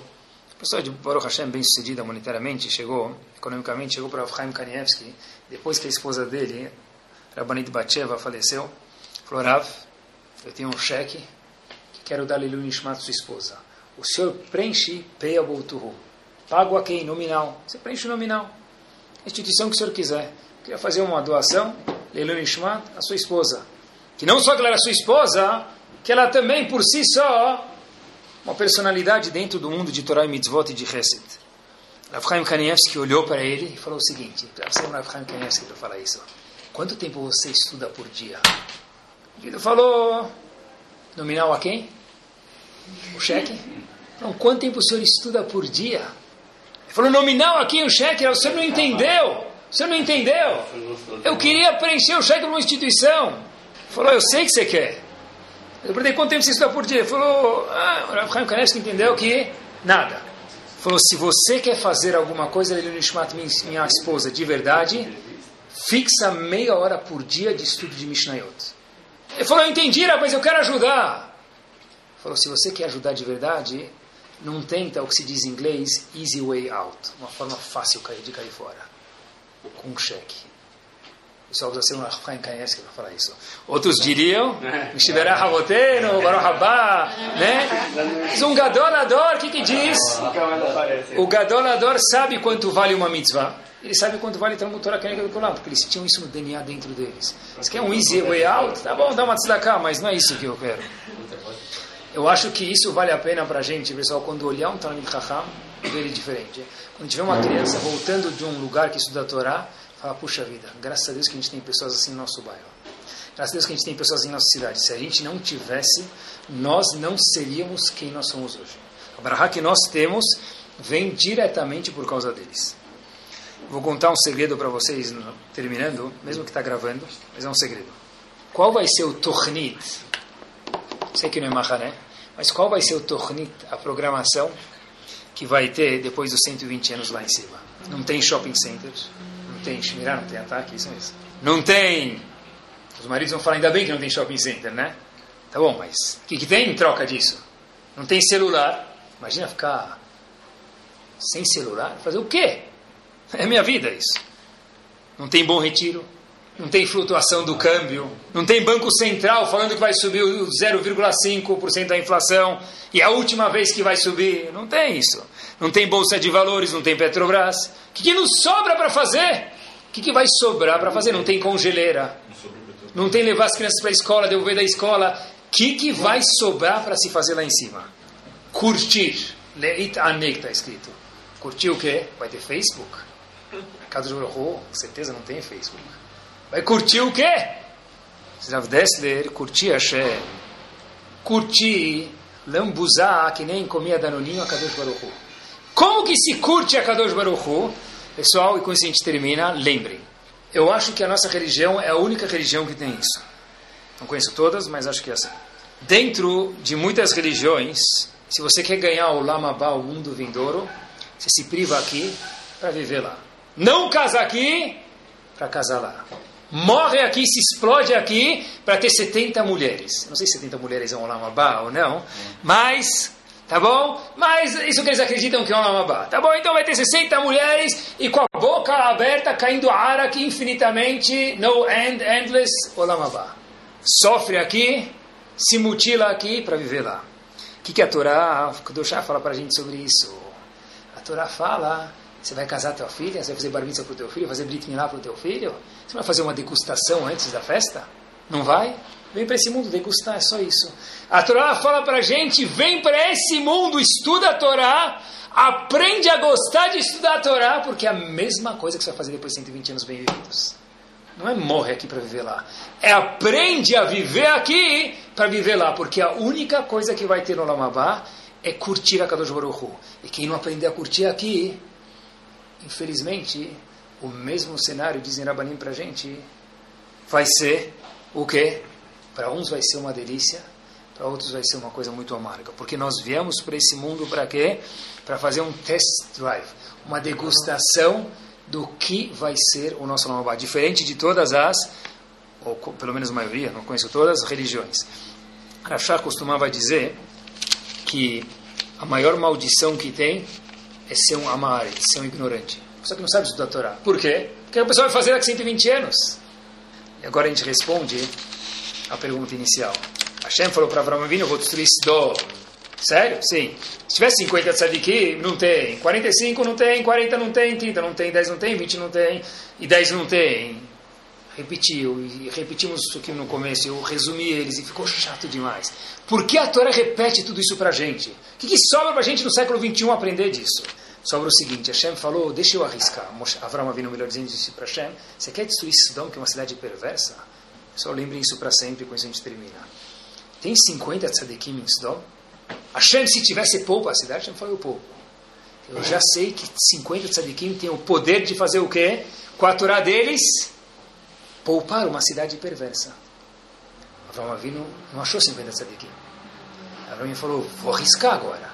pessoa de Baruch Hashem bem sucedida monetariamente, chegou, economicamente, chegou para Chaim Kanievski, depois que a esposa dele, Rabbanit Batsheva, faleceu, falou, Rav, eu tenho um cheque que quero dar Lilu Nishmat sua esposa. O senhor preenche Peia Boltuhu. Pago a quem? Nominal. Você preenche o nominal. A instituição que o senhor quiser. Queria fazer uma doação, Lilu Nishmat, a sua esposa. Que não só que ela era sua esposa, que ela também, por si só, uma personalidade dentro do mundo de Torah e Mitzvot e de Chesed. Rav Chaim Kanievski olhou para ele e falou o seguinte, o Rav Chaim Kanievski para falar isso. Quanto tempo você estuda por dia? Ele falou, nominal a quem? O cheque? Não, quanto tempo o senhor estuda por dia? Ele falou, nominal aqui o cheque, o senhor não entendeu. O senhor não entendeu? Eu queria preencher o cheque numa instituição. Ele falou, eu sei que você quer. Eu perguntei quanto tempo você estuda por dia. Ele falou, ah, o Rav Chaim Kanevski entendeu que nada. Ele falou, se você quer fazer alguma coisa, ele Nishmat, minha esposa, de verdade, fixa meia hora por dia de estudo de Mishnayot. Ele falou, eu entendi, mas eu quero ajudar. Ele falou, se você quer ajudar de verdade, não tenta o que se diz em inglês, easy way out. Uma forma fácil de cair fora. Com um cheque. O pessoal precisa ser um Rafael Kanievski para falar isso. Outros diriam, Mishiverah Havoteno, Baruch Haba, né? Mas um gadolador, o que que diz? O gadolador sabe quanto vale uma mitzvah. Ele sabe quanto vale Talmud Torah Kenega do Kolam, porque eles tinham isso no DNA dentro deles. Se quer um easy way out, tá bom, dá uma tzedakah, mas não é isso que eu quero. Eu acho que isso vale a pena para a gente, pessoal, quando olhar um Talmud Chacham, ver ele diferente. Quando tiver uma criança voltando de um lugar que estuda a Torá, fala, puxa vida, graças a Deus que a gente tem pessoas assim no nosso bairro. Graças a Deus que a gente tem pessoas assim na nossa cidade. Se a gente não tivesse, nós não seríamos quem nós somos hoje. A barra que nós temos vem diretamente por causa deles. Vou contar um segredo para vocês, terminando, mesmo que está gravando, mas é um segredo. Qual vai ser o tornit? Sei que não é mahané, mas qual vai ser o tornit, a programação que vai ter depois dos 120 anos lá em cima? Não tem shopping centers, não tem Shmirá, não tem ataque, isso mesmo. Não tem. Os maridos vão falar, ainda bem que não tem shopping center, né? Tá bom, mas o que, que tem em troca disso? Não tem celular. Imagina ficar sem celular? Fazer o quê? É minha vida isso. Não tem bom retiro, não tem flutuação do câmbio, não tem Banco Central falando que vai subir o 0,5% da inflação e a última vez que vai subir. Não tem isso. Não tem Bolsa de Valores, não tem Petrobras. O que, que nos sobra para fazer? O que, que vai sobrar para fazer? Não tem congeleira. Não tem levar as crianças para a escola, devolver da escola. O que, que vai sobrar para se fazer lá em cima? Curtir. Leit anek está escrito. Curtir o quê? Vai ter Facebook. De com certeza não tem Facebook. Vai curtir o quê? Rav Dessler curtir Hashem. Curtir, lambuzar, que nem comia danoninho a Kadosh Baruch Hu. Como que se curte a Kadosh Baruch Hu? Pessoal, e com isso a gente termina, lembrem. Eu acho que a nossa religião é a única religião que tem isso. Não conheço todas, mas acho que é essa. Dentro de muitas religiões, se você quer ganhar o Lamabá, o mundo vindouro, você se priva aqui para viver lá. Não casa aqui para casar lá. Morre aqui, se explode aqui para ter 70 mulheres. Não sei se 70 mulheres é um Lamabá ou não, mas Tá bom? Mas isso que eles acreditam que é um Lamabá. Tá bom? Então vai ter 60 mulheres e com a boca aberta caindo ara aqui infinitamente, no end, endless Olamabá. Sofre aqui, se mutila aqui para viver lá. O que, que a Torá, Kudoshá fala para a gente sobre isso? A Torá fala, você vai casar tua filha, você vai fazer bar para o teu filho, fazer brit milá para o teu filho? Você vai fazer uma degustação antes da festa? Não vai? Vem para esse mundo degustar, é só isso. A Torá fala para a gente, vem para esse mundo, estuda a Torá, aprende a gostar de estudar a Torá, porque é a mesma coisa que você vai fazer depois de 120 anos bem-vividos. Não é morre aqui para viver lá. É aprende a viver aqui para viver lá. Porque a única coisa que vai ter no Lamabá é curtir a Kadosh Baruch Hu. E quem não aprender a curtir aqui, infelizmente, o mesmo cenário, dizem Rabanim para a gente, vai ser o quê? Para uns vai ser uma delícia, para outros vai ser uma coisa muito amarga. Porque nós viemos para esse mundo para quê? Para fazer um test drive, uma degustação do que vai ser o nosso Lamabá, diferente de todas as, ou pelo menos a maioria, não conheço todas as religiões. Rashá costumava dizer que a maior maldição que tem é ser um amare, ser um ignorante. Só que não sabe estudar a Torá. Por quê? Porque a pessoa vai fazer daqui 120 anos. E agora a gente responde a pergunta inicial. Hashem falou para Avraham Avinu, eu vou destruir Sidom. Sério? Sim. Se tivesse 50 tzadikim, não tem. 45 não tem, 40 não tem, 30 não tem, 10 não tem, 20 não tem, e 10 não tem. Repetiu, e repetimos isso aqui no começo, eu resumi eles e ficou chato demais. Por que a Torá repete tudo isso para a gente? O que, que sobra para a gente no século 21 aprender disso? Sobra o seguinte, Hashem falou, deixa eu arriscar. Avram Avinu, melhor dizendo, disse para Hashem, você quer destruir Sidom, que é uma cidade perversa? Só lembrem isso para sempre, com isso a gente termina. Tem 50 tzadikim em Sidom? Hashem, se tivesse pouco a cidade, Hashem falou, eu pouco. Eu já sei que 50 tzadikim têm o poder de fazer o quê? Com a Torá deles, poupar uma cidade perversa. Avram Avinu não achou 50 tzadikim. Avram falou, vou arriscar agora.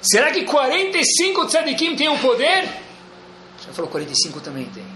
Será que 45 tzadikim têm o poder? Hashem falou, 45 também tem.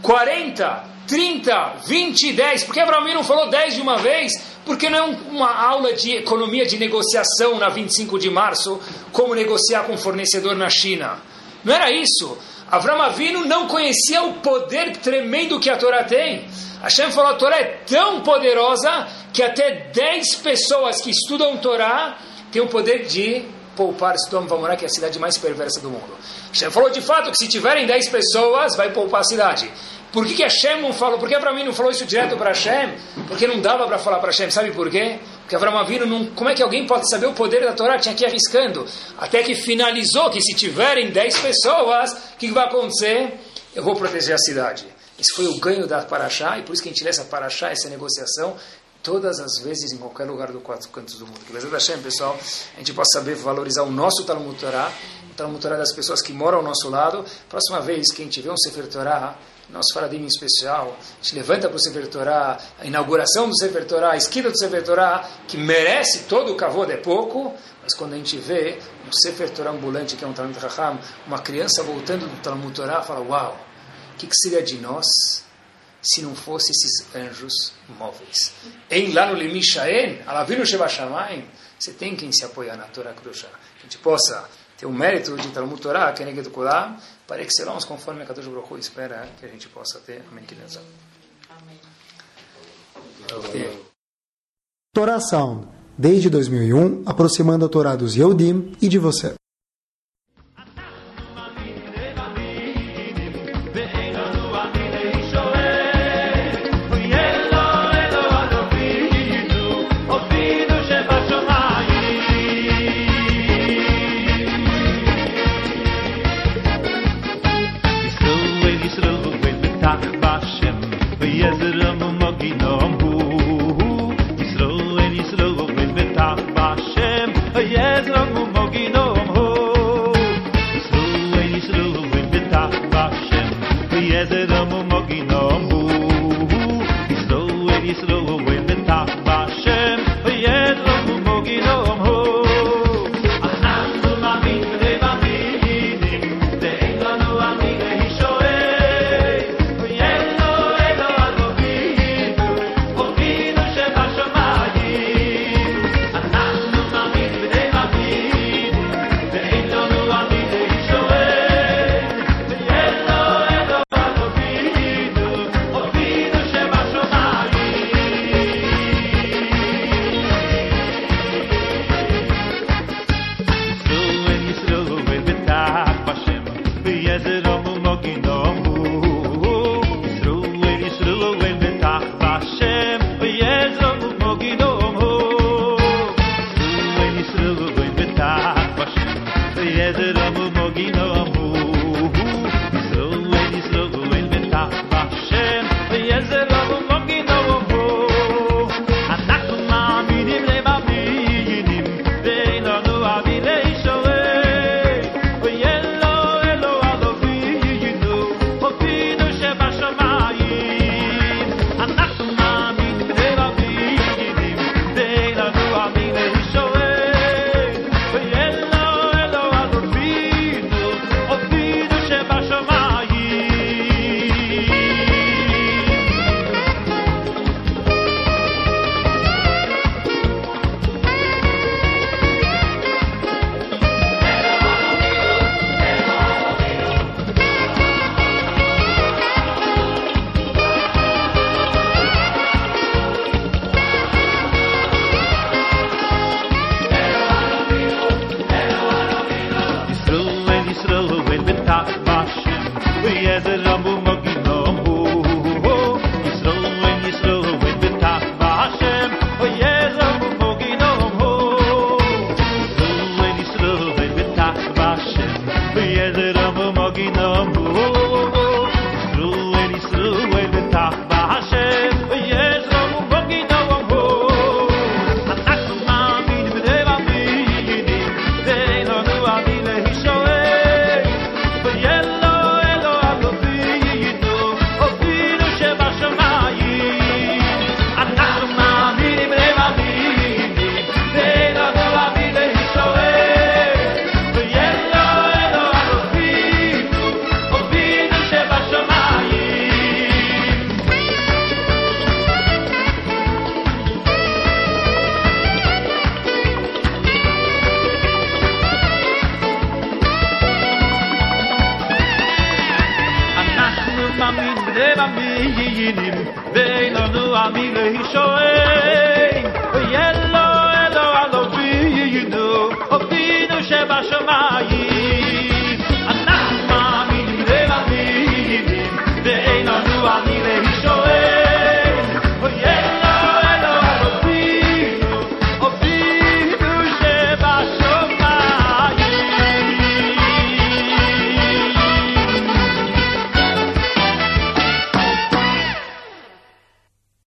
40, 30, 20, 10. Por que Avram Avinu falou 10 de uma vez? Porque não é uma aula de economia de negociação na 25 de março, como negociar com um fornecedor na China. Não era isso. Avram Avinu não conhecia o poder tremendo que a Torá tem. Hashem falou, a Torá é tão poderosa que até 10 pessoas que estudam Torá têm o poder de poupar Sodom e Gomorrah, que é a cidade mais perversa do mundo. Hashem falou de fato que se tiverem 10 pessoas, vai poupar a cidade. Por que, que Hashem não falou? Por que para mim não falou isso direto para Hashem? Porque não dava para falar para Hashem. Sabe por quê? Porque Avram Avinu, não, como é que alguém pode saber o poder da Torá? Tinha que ir arriscando. Até que finalizou que se tiverem 10 pessoas, o que, vai acontecer? Eu vou proteger a cidade. Esse foi o ganho da Paraxá, e por isso que a gente lê essa Paraxá, essa negociação, todas as vezes, em qualquer lugar dos quatro cantos do mundo. Que Bezat Hashem, pessoal, a gente possa saber valorizar o nosso Talmud Torá, o Talmud Torá das pessoas que moram ao nosso lado. Próxima vez que a gente vê um Sefer Torá, nosso Faradim especial, gente levanta para o Sefer Torá, a inauguração do Sefer Torá, a esquina do Sefer Torá, que merece todo o kavod, é pouco, mas quando a gente vê um Sefer Torá ambulante, que é um Talmud Raham, uma criança voltando do Talmud Torá, fala, uau, o que, que seria de nós se não fossem esses anjos móveis? Em lá no Limishaen, Alavino Shevashamayim, você tem quem se apoiar na Torá Krusha. Que a gente possa ter o mérito de Talmud Torá, que é Neged Kulah, para excelamos conforme a Kadosh Baruch espera que a gente possa ter. Amém. Amém. Torá Sound, desde 2001, aproximando a Torá dos Yehudim e de você.